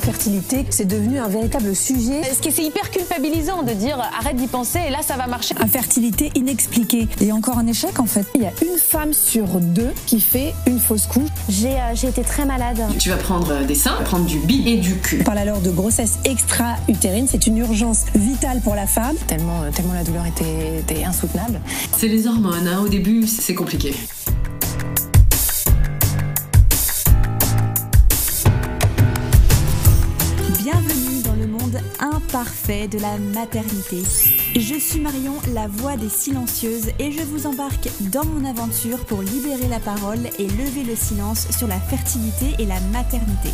L'infertilité, c'est devenu un véritable sujet. Ce qui c'est hyper culpabilisant de dire arrête d'y penser et là ça va marcher. Infertilité inexpliquée et encore un échec en fait. Il y a une femme sur deux qui fait une fausse couche. J'ai euh, été très malade. Tu vas prendre des seins, prendre du bi et du cul. On parle alors de grossesse extra-utérine, c'est une urgence vitale pour la femme. Tellement, euh, tellement la douleur était, était insoutenable. C'est les hormones, hein. au début c'est compliqué. De la maternité. Je suis Marion, la voix des silencieuses, et je vous embarque dans mon aventure pour libérer la parole et lever le silence sur la fertilité et la maternité.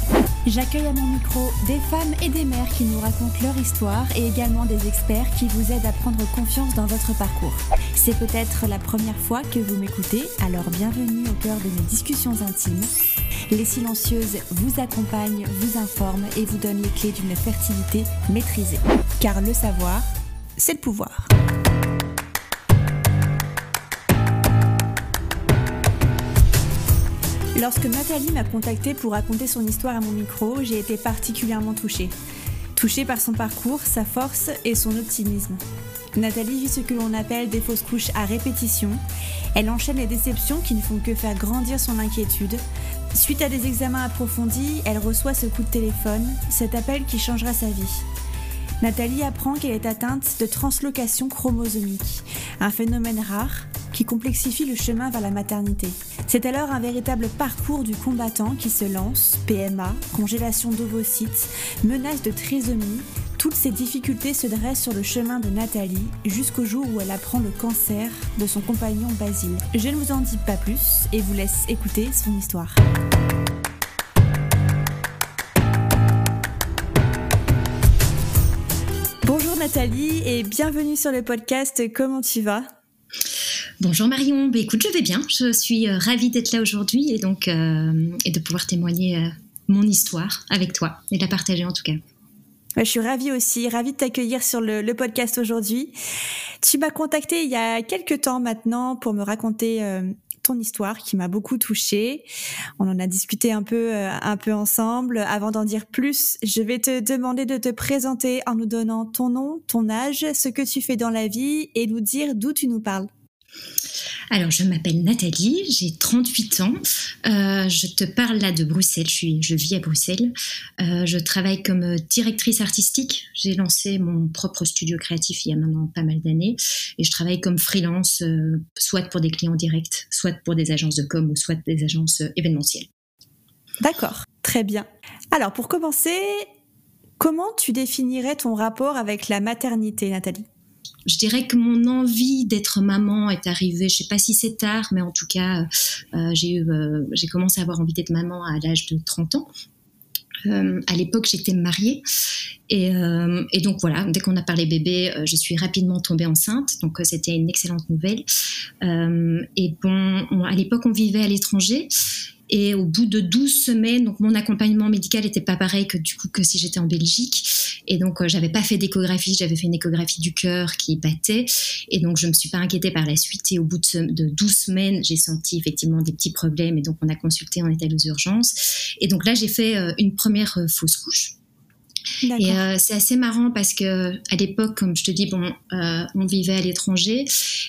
J'accueille à mon micro des femmes et des mères qui nous racontent leur histoire et également des experts qui vous aident à prendre confiance dans votre parcours. C'est peut-être la première fois que vous m'écoutez, alors bienvenue au cœur de mes discussions intimes. Les silencieuses vous accompagnent, vous informent et vous donnent les clés d'une fertilité maîtrisée. Car le savoir, c'est le pouvoir. Lorsque Nathalie m'a contactée pour raconter son histoire à mon micro, j'ai été particulièrement touchée. Touchée par son parcours, sa force et son optimisme. Nathalie vit ce que l'on appelle des fausses couches à répétition. Elle enchaîne les déceptions qui ne font que faire grandir son inquiétude. Suite à des examens approfondis, elle reçoit ce coup de téléphone, cet appel qui changera sa vie. Nathalie apprend qu'elle est atteinte de translocation chromosomique, un phénomène rare qui complexifie le chemin vers la maternité. C'est alors un véritable parcours du combattant qui se lance, PMA, congélation d'ovocytes, menace de trisomie, toutes ces difficultés se dressent sur le chemin de Nathalie jusqu'au jour où elle apprend le cancer de son compagnon Basile. Je ne vous en dis pas plus et vous laisse écouter son histoire. Nathalie et bienvenue sur le podcast Comment tu vas? Bonjour Marion, bah, écoute, je vais bien. Je suis euh, ravie d'être là aujourd'hui et donc euh, et de pouvoir témoigner euh, mon histoire avec toi et de la partager en tout cas. Je suis ravie aussi, ravie de t'accueillir sur le, le podcast aujourd'hui. Tu m'as contacté il y a quelques temps maintenant pour me raconter ton histoire qui m'a beaucoup touchée. On en a discuté un peu, un peu ensemble. Avant d'en dire plus, je vais te demander de te présenter en nous donnant ton nom, ton âge, ce que tu fais dans la vie et nous dire d'où tu nous parles. Alors, je m'appelle Nathalie, j'ai 38 ans. Euh, je te parle là de Bruxelles. Je, vis à Bruxelles. Euh, je travaille comme directrice artistique. J'ai lancé mon propre studio créatif il y a maintenant pas mal d'années. Et je travaille comme freelance, euh, soit pour des clients directs, soit pour des agences de com ou soit des agences événementielles. D'accord, très bien. Alors, pour commencer, comment tu définirais ton rapport avec la maternité, Nathalie? Je dirais que mon envie d'être maman est arrivée, je sais pas si c'est tard, mais en tout cas, euh, j'ai eu, euh, j'ai commencé à avoir envie d'être maman à l'âge de 30 ans. Euh, à l'époque, j'étais mariée. Et, donc voilà, dès qu'on a parlé bébé, je suis rapidement tombée enceinte. Donc c'était une excellente nouvelle. et bon, à l'époque, on vivait à l'étranger. Et au bout de 12 semaines, donc mon accompagnement médical n'était pas pareil que du coup que si j'étais en Belgique. Et donc euh, j'avais pas fait d'échographie, j'avais fait une échographie du cœur qui battait. Et donc je me suis pas inquiétée par la suite. Et au bout de, de 12 semaines, j'ai senti effectivement des petits problèmes. Et donc on a consulté, on était aux urgences. Et donc là j'ai fait euh, une première euh, fausse couche. Et euh, c'est assez marrant parce que à l'époque, comme je te dis, bon, euh, on vivait à l'étranger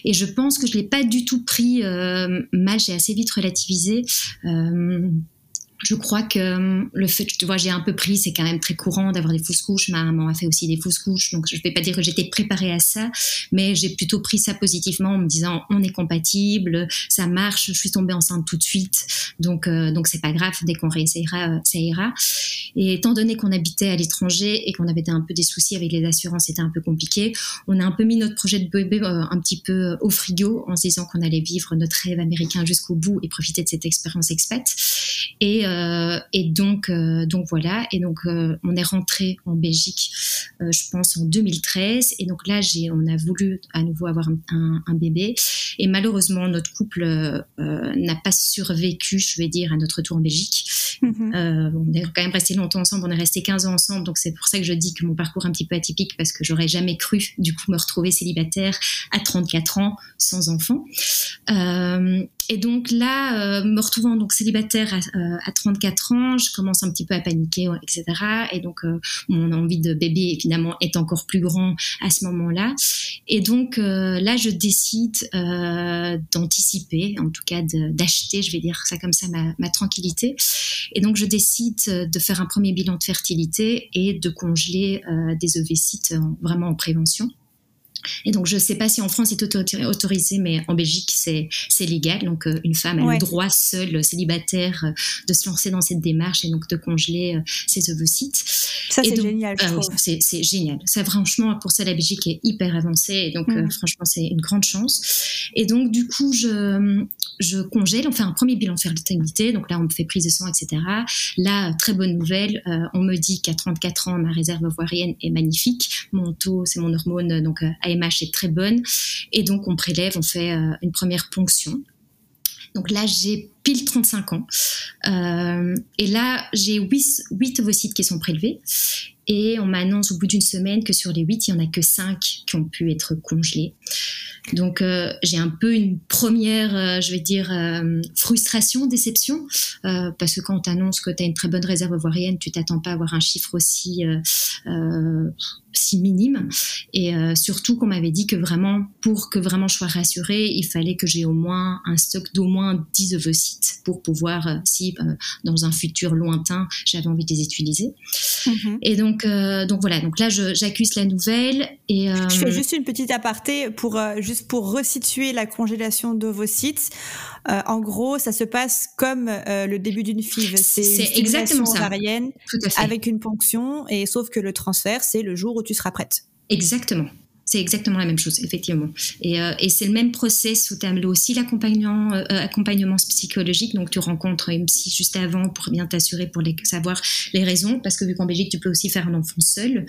et je pense que je l'ai pas du tout pris euh, mal. J'ai assez vite relativisé je crois que euh, le fait, tu vois, j'ai un peu pris, c'est quand même très courant d'avoir des fausses couches. Ma maman a fait aussi des fausses couches, donc je ne vais pas dire que j'étais préparée à ça, mais j'ai plutôt pris ça positivement en me disant on est compatible, ça marche, je suis tombée enceinte tout de suite, donc euh, donc c'est pas grave, dès qu'on réessayera, euh, ça ira. Et étant donné qu'on habitait à l'étranger et qu'on avait un peu des soucis avec les assurances, c'était un peu compliqué. On a un peu mis notre projet de bébé un petit peu au frigo en se disant qu'on allait vivre notre rêve américain jusqu'au bout et profiter de cette expérience expat. Et euh, et donc, euh, donc voilà. Et donc, euh, on est rentré en Belgique, je pense, en 2013. Et donc là, j'ai, on a voulu à nouveau avoir un, un, bébé. Et malheureusement, notre couple n'a pas survécu, je vais dire, à notre retour en Belgique. Mhm. Euh, on est quand même resté longtemps ensemble, on est resté 15 ans ensemble, donc c'est pour ça que je dis que mon parcours est un petit peu atypique parce que j'aurais jamais cru du coup me retrouver célibataire à 34 ans sans enfant. Euh, et donc là, euh, me retrouvant donc célibataire à, 34 ans, je commence un petit peu à paniquer, etc. Et donc mon envie de bébé évidemment est encore plus grand à ce moment-là. Et donc là, je décide d'anticiper, en tout cas d'acheter, je vais dire ça comme ça, ma tranquillité. Et donc, je décide euh, de faire un premier bilan de fertilité et de congeler euh, des ovocytes vraiment en prévention. Et donc, je ne sais pas si en France c'est autorisé, mais en Belgique, c'est, légal. Donc, euh, une femme a le droit seule, célibataire, euh, de se lancer dans cette démarche et donc de congeler euh, ses ovocytes. Ça, c'est génial. c'est, génial. Ça, franchement, pour ça, la Belgique est hyper avancée. Et donc, mm. franchement, c'est une grande chance. Et donc, du coup, je, je congèle. On fait un premier bilan fertilité. Donc là, on me fait prise de sang, etc. Là, très bonne nouvelle. on me dit qu'à 34 ans, ma réserve ovarienne est magnifique. Mon taux, c'est mon hormone, donc AMH est très bonne. Et donc, on prélève, on fait euh, une première ponction. Donc là, j'ai pile 35 ans. Euh, et là, j'ai 8, 8 ovocytes qui sont prélevés. Et on m'annonce au bout d'une semaine que sur les 8, il n'y en a que 5 qui ont pu être congelés. Donc euh, j'ai un peu une première, euh, je vais dire, frustration, déception, parce que quand on t'annonce que tu as une très bonne réserve ovarienne, tu t'attends pas à avoir un chiffre aussi si minime. Et surtout qu'on m'avait dit que vraiment, pour que vraiment je sois rassurée, il fallait que j'ai au moins un stock d'au moins 10 ovocytes pour pouvoir, si dans un futur lointain, j'avais envie de les utiliser. Mm-hmm. Et donc, donc voilà, donc là j'accuse la nouvelle. Et, je fais juste une petite aparté pour juste pour resituer la congélation d'ovocytes, euh, en gros, ça se passe comme euh, le début d'une FIV. C'est exactement ça. ovarienne avec une ponction, et sauf que le transfert, c'est le jour où tu seras prête. Exactement. C'est exactement la même chose, effectivement. Et, euh, c'est le même process où tu as aussi l'accompagnement accompagnement psychologique. Donc, tu rencontres une psy juste avant pour bien t'assurer, pour les, savoir les raisons. Parce que vu qu'en Belgique, tu peux aussi faire un enfant seul.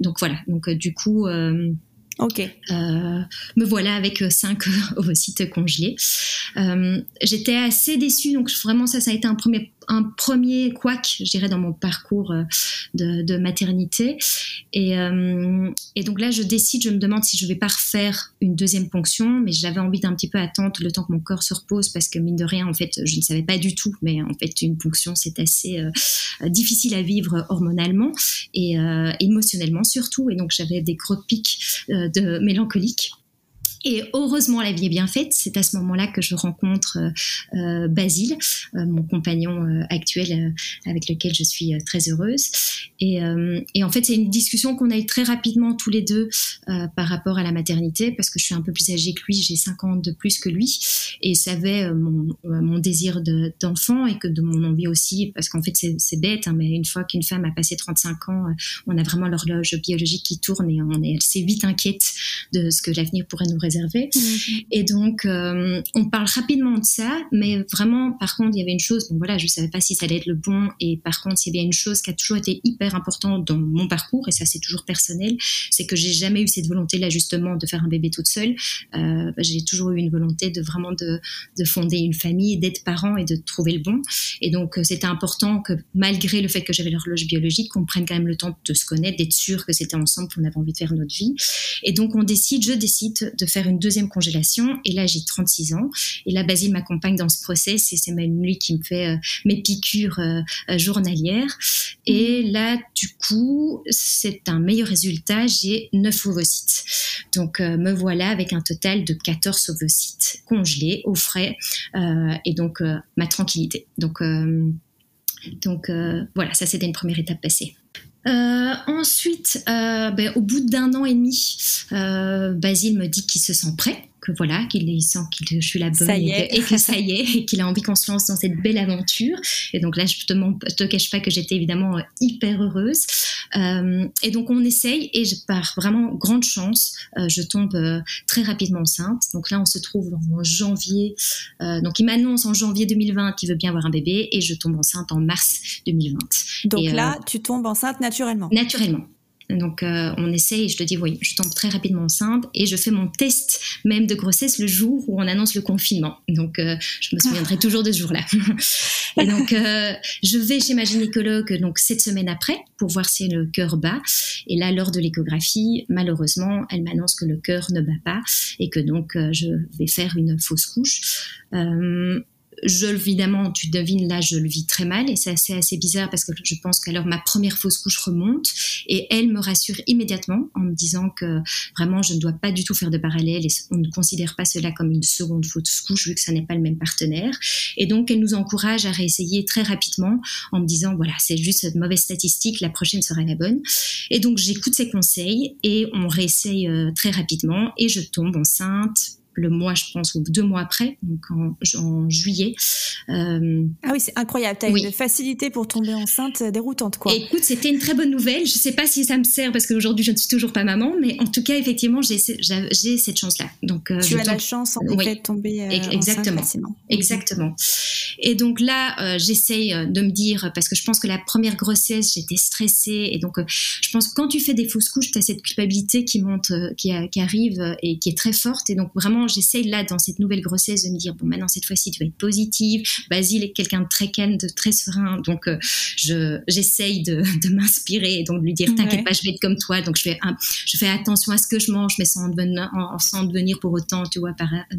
donc, voilà. Donc, du coup, Ok. Euh, me voilà avec 5 ovocytes congelés. Euh, j'étais assez déçue, donc vraiment ça, ça a été un premier un premier couac, je dirais, dans mon parcours euh, de, maternité. Et, euh, et, donc là, je décide, je me demande si je vais pas refaire une deuxième ponction, mais j'avais envie d'un petit peu attendre le temps que mon corps se repose parce que mine de rien, en fait, je ne savais pas du tout, mais en fait, une ponction, c'est assez euh, difficile à vivre hormonalement et émotionnellement surtout. Et donc, j'avais des gros pics de mélancolique. Et heureusement, la vie est bien faite. C'est à ce moment-là que je rencontre euh, euh Basile, euh, mon compagnon euh, actuel avec lequel je suis très heureuse. Et, et en fait, c'est une discussion qu'on a eue très rapidement tous les deux par rapport à la maternité, parce que je suis un peu plus âgée que lui, j'ai 5 ans de plus que lui, et savait mon, mon désir d'enfant et que de mon envie aussi, parce qu'en fait, c'est bête, hein, mais une fois qu'une femme a passé 35 ans, on a vraiment l'horloge biologique qui tourne et on est assez vite inquiète de ce que l'avenir pourrait nous réserver Mhm. Et donc, euh, on parle rapidement de ça, mais vraiment, par contre, il y avait une chose, donc voilà, je savais pas si ça allait être le bon, et par contre, il y avait une chose qui a toujours été hyper importante dans mon parcours, et ça c'est toujours personnel, c'est que j'ai jamais eu cette volonté-là justement de faire un bébé toute seule. Euh, bah, j'ai toujours eu une volonté de vraiment de, de fonder une famille, d'être parent et de trouver le bon. Et donc, euh, c'était important que malgré le fait que j'avais l'horloge biologique, qu'on prenne quand même le temps de se connaître, d'être sûr que c'était ensemble qu'on avait envie de faire notre vie. Et donc, on décide, je décide de faire une deuxième congélation. Et là, j'ai 36 ans. Et là, Basile m'accompagne dans ce process et c'est même lui qui me fait euh, mes piqûres euh, euh, journalières. Et mmh. là, du coup, c'est un meilleur résultat. J'ai 9 ovocytes. Donc, me voilà avec un total de 14 ovocytes congelés au frais et donc ma tranquillité. Donc, donc voilà, ça c'était une première étape passée. Euh, ensuite, euh, ben, au bout d'un an et demi, euh, Basile me dit qu'il se sent prêt que voilà, qu'il sent que je suis la bonne et que, ça y est, et qu'il a envie qu'on se lance dans cette belle aventure. Et donc là, je te, te cache pas que j'étais évidemment euh, hyper heureuse. Euh, et donc on essaye et je, par vraiment grande chance, euh, je tombe très rapidement enceinte. Donc là, on se trouve en janvier. donc il m'annonce en janvier 2020 qu'il veut bien avoir un bébé et je tombe enceinte en mars 2020. Donc là, tu tombes enceinte naturellement. Naturellement Donc on essaye, je te dis, oui, je tombe très rapidement enceinte et je fais mon test même de grossesse le jour où on annonce le confinement. Donc je me souviendrai toujours de ce jour-là. et donc je vais chez ma gynécologue donc sept semaines après pour voir si le cœur bat. Et là, lors de l'échographie, malheureusement, elle m'annonce que le cœur ne bat pas et que donc je vais faire une fausse couche. Je, évidemment, tu devines, là, je le vis très mal et c'est assez, assez bizarre parce que je pense qu'alors ma première fausse couche remonte et elle me rassure immédiatement en me disant que vraiment je ne dois pas du tout faire de parallèle et on ne considère pas cela comme une seconde fausse couche vu que ça n'est pas le même partenaire. Et donc, elle nous encourage à réessayer très rapidement en me disant, voilà, c'est juste une mauvaise statistique, la prochaine sera la bonne. Et donc, j'écoute ses conseils et on réessaye euh, très rapidement et je tombe enceinte le mois, je pense, ou deux mois après, donc en, juillet. Euh, ah oui, c'est incroyable. Tu as une facilité pour tomber enceinte déroutante, quoi. écoute, c'était une très bonne nouvelle. Je ne sais pas si ça me sert parce qu'aujourd'hui, je ne suis toujours pas maman, mais en tout cas, effectivement, j'ai cette chance-là. Donc, euh, tu as la chance, en effet, de tomber euh, Exactement. enceinte Exactement. Et donc là, j'essaye de me dire, parce que je pense que la première grossesse, j'étais stressée. Et donc, je pense que quand tu fais des fausses couches, tu as cette culpabilité qui monte, qui, qui arrive et qui est très forte. Et donc, vraiment, j'essaye là, dans cette nouvelle grossesse, de me dire, bon, maintenant, cette fois-ci, tu vas être positive. Basile est quelqu'un de très calme, de très serein. Donc, euh, je, j'essaye de, de m'inspirer et donc de lui dire, t'inquiète pas, je vais être comme toi. Donc, je fais, je fais attention à ce que je mange, mais sans devenir, sans devenir pour autant, tu vois,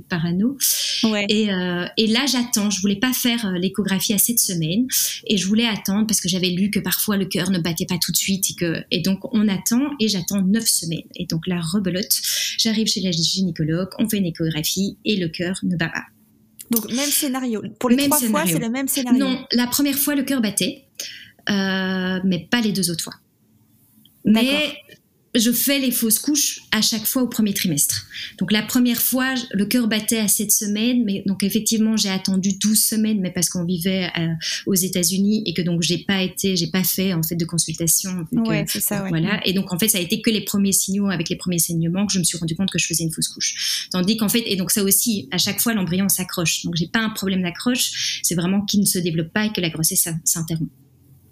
parano. Ouais. Et, euh, et là, j'attends. Je voulais pas faire euh, l'échographie à cette semaine et je voulais attendre parce que j'avais lu que parfois le cœur ne battait pas tout de suite et que, et donc, on attend et j'attends neuf semaines. Et donc, la rebelote, j'arrive chez la gynécologue, on fait une échographie et le cœur ne bat pas. Donc même scénario. Pour les trois fois, c'est le même scénario. Non, la première fois le cœur battait, euh, mais pas les deux autres fois. Mais je fais les fausses couches à chaque fois au premier trimestre. Donc la première fois, le cœur battait à 7 semaines, mais donc effectivement j'ai attendu 12 semaines, mais parce qu'on vivait euh, aux États-Unis et que donc j'ai pas été, j'ai pas fait en fait de consultation. Ouais, c'est ça. Ouais. Voilà. Et donc en fait ça a été que les premiers signaux avec les premiers saignements que je me suis rendu compte que je faisais une fausse couche. Tandis qu'en fait et donc ça aussi à chaque fois l'embryon s'accroche. Donc j'ai pas un problème d'accroche, c'est vraiment qu'il ne se développe pas et que la grossesse s'interrompt.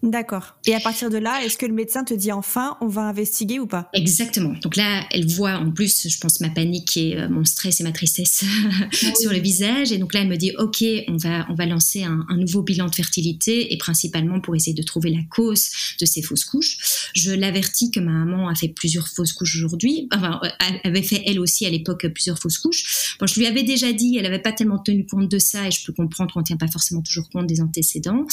D'accord. Et à partir de là, est-ce que le médecin te dit enfin, on va investiguer ou pas? Exactement. Donc là, elle voit en plus, je pense, ma panique et euh, mon stress et ma tristesse sur le visage. Et donc là, elle me dit, OK, on va, on va lancer un, nouveau bilan de fertilité et principalement pour essayer de trouver la cause de ces fausses couches. Je l'avertis que ma maman a fait plusieurs fausses couches aujourd'hui. Enfin, elle avait fait elle aussi à l'époque plusieurs fausses couches. Bon, je lui avais déjà dit, elle n'avait pas tellement tenu compte de ça et je peux comprendre qu'on ne tient pas forcément toujours compte des antécédents.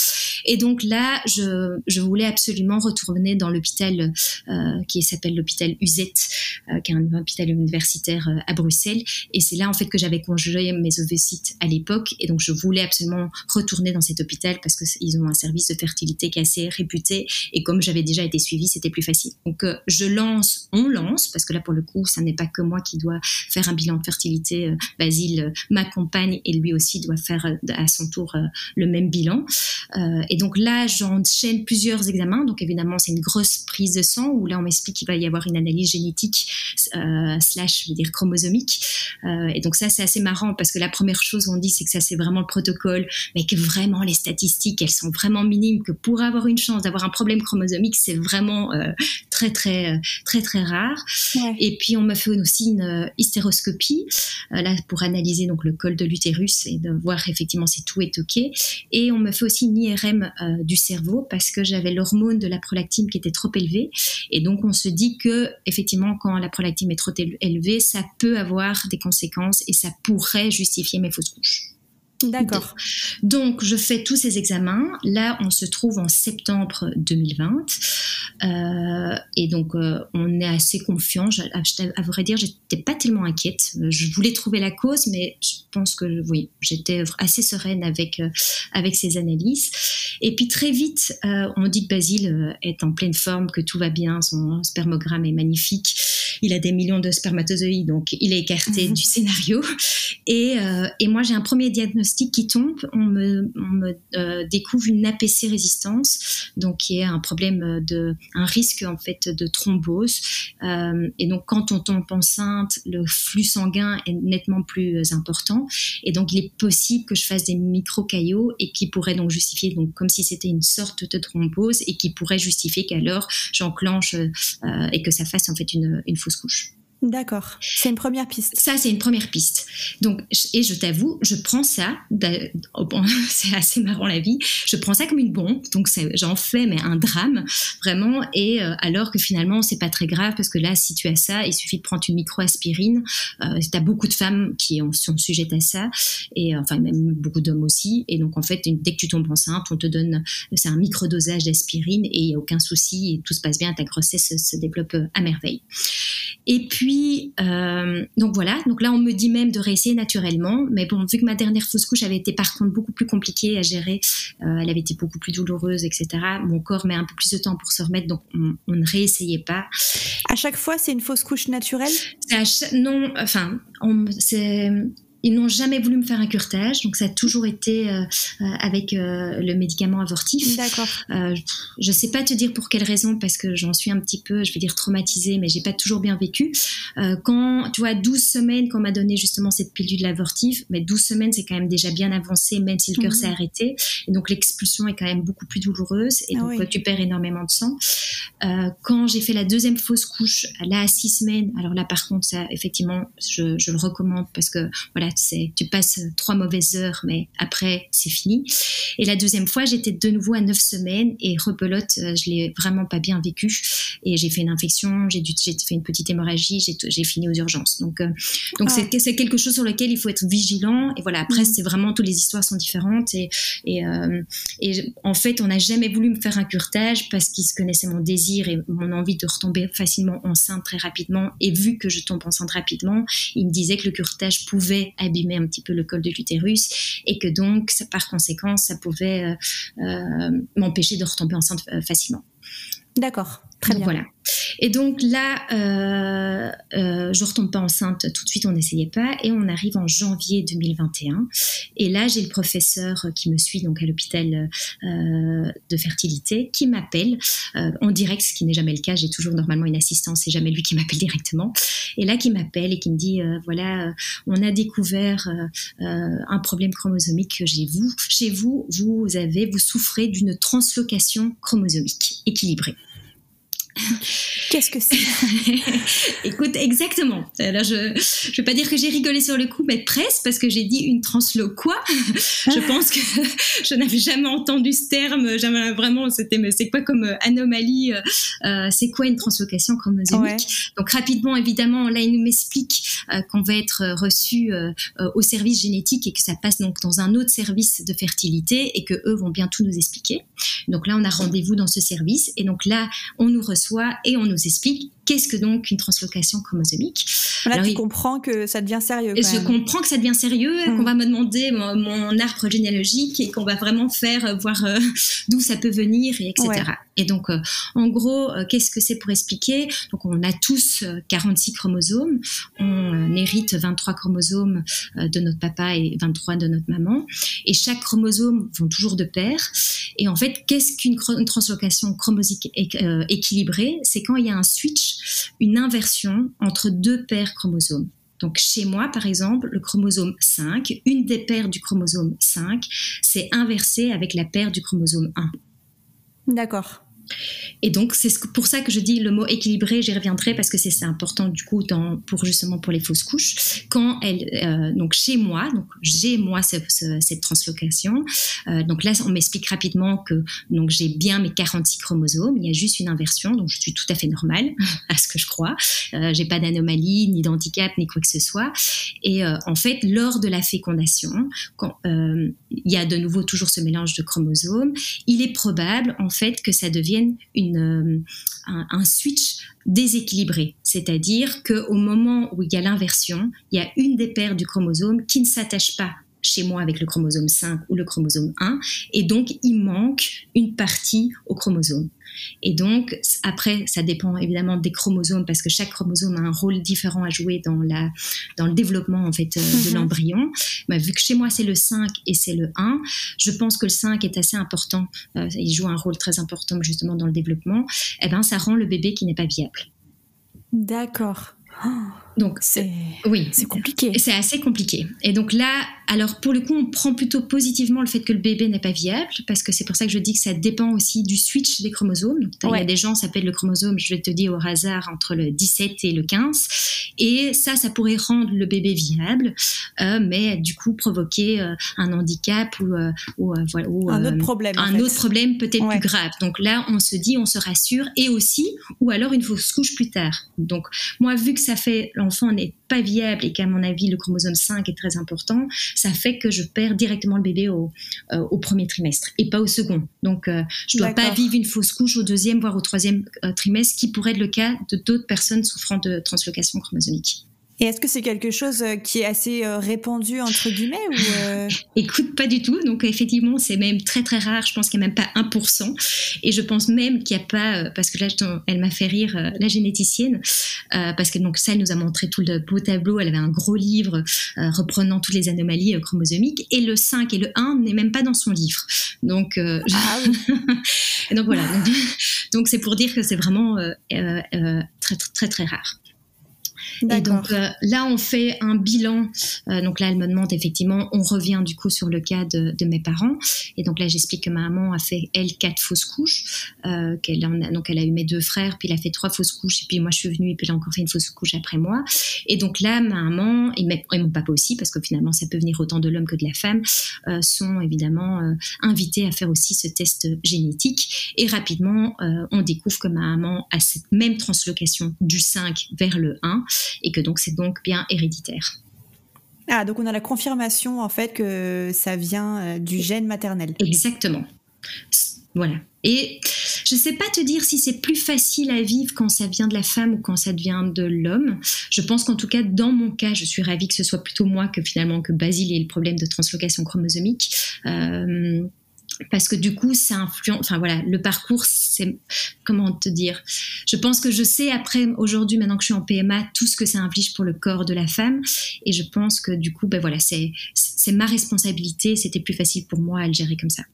Et donc là, je je, voulais absolument retourner dans l'hôpital euh, qui s'appelle l'hôpital Uzette, euh, qui est un hôpital universitaire euh, à Bruxelles. Et c'est là en fait que j'avais congelé mes ovocytes à l'époque, et donc je voulais absolument retourner dans cet hôpital parce qu'ils ont un service de fertilité qui est assez réputé. Et comme j'avais déjà été suivie, c'était plus facile. Donc je lance, on lance, parce que là pour le coup, ça n'est pas que moi qui dois faire un bilan de fertilité. Basile m'accompagne et lui aussi doit faire à son tour le même bilan. et donc là, j'enchaîne plusieurs examens. Donc évidemment, c'est une grosse prise de sang où là, on m'explique qu'il va y avoir une analyse génétique euh, slash, je veux dire, chromosomique. Euh, et donc ça, c'est assez marrant parce que la première chose qu'on dit, c'est que ça, c'est vraiment le protocole, mais que vraiment les statistiques, elles sont vraiment minimes, que pour avoir une chance d'avoir un problème chromosomique, c'est vraiment euh, très, très, très, très rare. Et puis, on me fait aussi une hystéroscopie, là, pour analyser donc le col de l'utérus et de voir effectivement si tout est OK. Et on me fait aussi une IRM du cerveau parce que j'avais l'hormone de la prolactine qui était trop élevée. Et donc, on se dit que, effectivement, quand la prolactine est trop élevée, ça peut avoir des conséquences et ça pourrait justifier mes fausses couches. D'accord. Donc, je fais tous ces examens. Là, on se trouve en septembre 2020. Euh, et donc, euh, on est assez confiant. À, vrai dire, j'étais pas tellement inquiète. Je voulais trouver la cause, mais je pense que oui, j'étais assez sereine avec, euh, avec ces analyses. Et puis, très vite, on dit que Basile est en pleine forme, que tout va bien, son spermogramme est magnifique. Il a des millions de spermatozoïdes, donc il est écarté du scénario. Et, et moi, j'ai un premier diagnostic qui tombe. On me, on me découvre une APC résistance, donc qui est un problème de, un risque en fait de thrombose. et donc, quand on tombe enceinte, le flux sanguin est nettement plus important. Et donc, il est possible que je fasse des micro-caillots et qui pourraient donc justifier, donc comme si c'était une sorte de thrombose et qui pourrait justifier qu'alors j'enclenche euh, et que ça fasse en fait une fausse couche. D'accord. C'est une première piste. Ça, c'est une première piste. Donc, et je t'avoue, je prends ça, oh, c'est assez marrant la vie, je prends ça comme une bombe, donc j'en fais mais un drame, vraiment, et euh, alors que finalement, c'est pas très grave, parce que là, si tu as ça, il suffit de prendre une micro-aspirine, euh, tu as beaucoup de femmes qui sont sujettes à ça, et euh, enfin, même beaucoup d'hommes aussi, et donc en fait, dès que tu tombes enceinte, on te donne, c'est un micro-dosage d'aspirine, et il n'y a aucun souci, et tout se passe bien, ta grossesse se développe à merveille. Et puis, euh, donc voilà, donc là on me dit même de réessayer naturellement, mais bon, vu que ma dernière fausse couche avait été par contre beaucoup plus compliquée à gérer, euh, elle avait été beaucoup plus douloureuse, etc. Mon corps met un peu plus de temps pour se remettre, donc on, ne réessayait pas. À chaque fois, c'est une fausse couche naturelle? Non, enfin, c'est ils n'ont jamais voulu me faire un curtage, donc ça a toujours été euh, euh, avec euh, le médicament avortif. D'accord. je ne sais pas te dire pour quelle raison, parce que j'en suis un petit peu, je vais dire traumatisée, mais j'ai pas toujours bien vécu. quand, tu vois, 12 semaines qu'on m'a donné justement cette pilule de l'avortif, mais 12 semaines c'est quand même déjà bien avancé, même si le cœur mhm. s'est arrêté. Et donc l'expulsion est quand même beaucoup plus douloureuse, et ah donc tu perds énormément de sang. quand j'ai fait la deuxième fausse couche, là à 6 semaines, alors là par contre, ça, effectivement, je, je le recommande parce que voilà, tu passes trois mauvaises heures, mais après, c'est fini. Et la deuxième fois, j'étais de nouveau à neuf semaines et rebelote, euh, je l'ai vraiment pas bien vécu. Et j'ai fait une infection, j'ai fait une petite hémorragie, j'ai fini aux urgences. Donc, euh, donc ah. c'est quelque chose sur lequel il faut être vigilant. Et voilà, après, mm. c'est vraiment, toutes les histoires sont différentes. Et, et, euh, et en fait, on n'a jamais voulu me faire un curtage parce qu'ils se connaissaient mon désir et mon envie de retomber facilement enceinte très rapidement. Et vu que je tombe enceinte rapidement, ils me disaient que le curtage pouvait abîmer un petit peu le col de l'utérus et que donc, par conséquent, ça pouvait euh, euh, m'empêcher de retomber enceinte euh, facilement. D'accord, très bien. Voilà. Et donc là, euh, euh, je retombe pas enceinte tout de suite, on n'essayait pas, et on arrive en janvier 2021. Et là, j'ai le professeur qui me suit donc à l'hôpital euh, de fertilité qui m'appelle euh, en direct, ce qui n'est jamais le cas. J'ai toujours normalement une assistance, c'est jamais lui qui m'appelle directement. Et là, qui m'appelle et qui me dit euh, voilà, on a découvert un problème chromosomique chez vous. Chez vous, vous avez, vous souffrez d'une translocation chromosomique équilibrée. Qu'est-ce que c'est? Écoute, exactement. Alors, je ne vais pas dire que j'ai rigolé sur le coup, mais presque, parce que j'ai dit une translo quoi? Je pense que je n'avais jamais entendu ce terme. Jamais vraiment, c'était, c'est quoi comme euh, anomalie euh, euh, C'est quoi une translocation chromosomique Donc, rapidement, évidemment, là, il nous m'explique qu'on va être reçu au service génétique et que ça passe donc dans un autre service de fertilité et que eux vont bien tout nous expliquer. Donc là, on a rendez-vous dans ce service et donc là, on nous reçoit et on nous explique qu'est-ce que donc une translocation chromosomique. Là, tu comprends que ça devient sérieux. et je comprends que ça devient sérieux, mmh. qu'on va me demander mon, arbre généalogique et qu'on va vraiment faire euh, voir euh, d'où ça peut venir, et etc. Et donc, euh, en gros, qu'est-ce que c'est pour expliquer? Donc, on a tous 46 chromosomes. On hérite 23 chromosomes de notre papa et 23 de notre maman. Et chaque chromosome vont toujours de pair. Et en fait, qu'est-ce qu'une translocation chromosomique équilibrée? C'est quand il y a un switch une inversion entre deux paires chromosomes. Donc chez moi, par exemple, le chromosome 5, une des paires du chromosome 5, c'est inversé avec la paire du chromosome 1. D'accord. Et donc, c'est pour ça que je dis le mot équilibré, j'y reviendrai parce que c'est important du coup pour justement pour les fausses couches. Quand elle, euh, donc chez moi, donc j'ai moi cette translocation. Euh, donc là, on m'explique rapidement que donc j'ai bien mes 46 chromosomes, il y a juste une inversion, donc je suis tout à fait normale à ce que je crois. Euh, j'ai pas d'anomalie, ni d'handicap, ni quoi que ce soit. Et euh, en fait, lors de la fécondation, quand il y a de nouveau toujours ce mélange de chromosomes, il est probable en fait que ça devienne euh, un, switch déséquilibré, c'est-à-dire qu'au moment où il y a l'inversion, il y a une des paires du chromosome qui ne s'attache pas chez moi avec le chromosome 5 ou le chromosome 1, et donc il manque une partie au chromosome. Et donc, après, ça dépend évidemment des chromosomes parce que chaque chromosome a un rôle différent à jouer dans, la, dans le développement en fait, euh, de mhm. l'embryon. Mais vu que chez moi, c'est le 5 et c'est le 1, je pense que le 5 est assez important. Euh, il joue un rôle très important justement dans le développement. Eh ben, ça rend le bébé qui n'est pas viable. D'accord. Donc c'est oui, c'est compliqué. C'est assez compliqué. Et donc là, alors pour le coup, on prend plutôt positivement le fait que le bébé n'est pas viable parce que c'est pour ça que je dis que ça dépend aussi du switch des chromosomes. il y a des gens, être le chromosome, je vais te dire au hasard entre le 17 et le 15 et ça ça pourrait rendre le bébé viable euh, mais du coup provoquer euh, un handicap ou, euh, ou voilà un autre problème. Un autre problème peut-être plus grave. Donc là, on se dit on se rassure et aussi ou alors une fausse couche plus tard. Donc moi vu que ça fait l'enfant n'est pas viable et qu'à mon avis le chromosome 5 est très important, ça fait que je perds directement le bébé au, euh, au premier trimestre et pas au second. Donc euh, je ne dois pas vivre une fausse couche au deuxième voire au troisième euh, trimestre, qui pourrait être le cas de d'autres personnes souffrant de translocation chromosomique. Et est-ce que c'est quelque chose euh, qui est assez euh, répandu entre guillemets ou euh? Écoute, pas du tout. Donc effectivement, c'est même très très rare. Je pense qu'il n'y a même pas 1%. Et je pense même qu'il n'y a pas, parce que là, elle m'a fait rire, la généticienne, parce que donc ça, elle nous a montré tout le beau tableau. Elle avait un gros livre reprenant toutes les anomalies chromosomiques. Et le 5 et le 1 n'est même pas dans son livre. Donc, ah, donc voilà. Donc c'est pour dire que c'est vraiment très très très rare. Et donc euh, là, on fait un bilan. Euh, donc là, elle me demande effectivement, on revient du coup sur le cas de, de mes parents. Et donc là, j'explique que ma maman a fait elle quatre fausses couches. Euh, qu'elle a, donc elle a eu mes deux frères, puis elle a fait trois fausses couches, et puis moi je suis venue, et puis elle a encore fait une fausse couche après moi. Et donc là, ma maman et, mon papa aussi, parce que finalement ça peut venir autant de l'homme que de la femme, euh, sont évidemment euh, invités à faire aussi ce test génétique. Et rapidement, on découvre que ma maman a cette même translocation du 5 vers le 1 et que donc c'est donc bien héréditaire. Ah, donc on a la confirmation en fait que ça vient euh, du gène maternel. Exactement. Voilà. Et je ne sais pas te dire si c'est plus facile à vivre quand ça vient de la femme ou quand ça vient de l'homme. Je pense qu'en tout cas, dans mon cas, je suis ravie que ce soit plutôt moi que finalement que Basile ait le problème de translocation chromosomique. Euh, parce que du coup, ça influence. Enfin voilà, le parcours, c'est comment te dire? Je pense que je sais après aujourd'hui, maintenant que je suis en PMA, tout ce que ça implique pour le corps de la femme, et je pense que du coup, ben voilà, c'est c'est ma responsabilité. C'était plus facile pour moi à le gérer comme ça.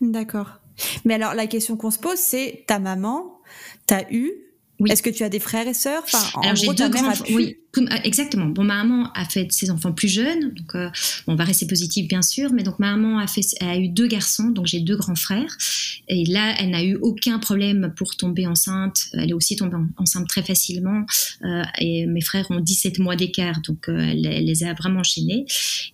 D'accord. Mais alors la question qu'on se pose, c'est ta maman, t'as eu oui. Est-ce que tu as des frères et sœurs? Enfin, Alors j'ai deux grands. Oui, ah, exactement. Bon, ma maman a fait ses enfants plus jeunes, donc euh, on va rester positif bien sûr, mais donc ma maman a fait, a eu deux garçons, donc j'ai deux grands frères, et là elle n'a eu aucun problème pour tomber enceinte. Elle est aussi tombée enceinte très facilement, euh, et mes frères ont 17 mois d'écart, donc euh, elle, les a vraiment enchaînés.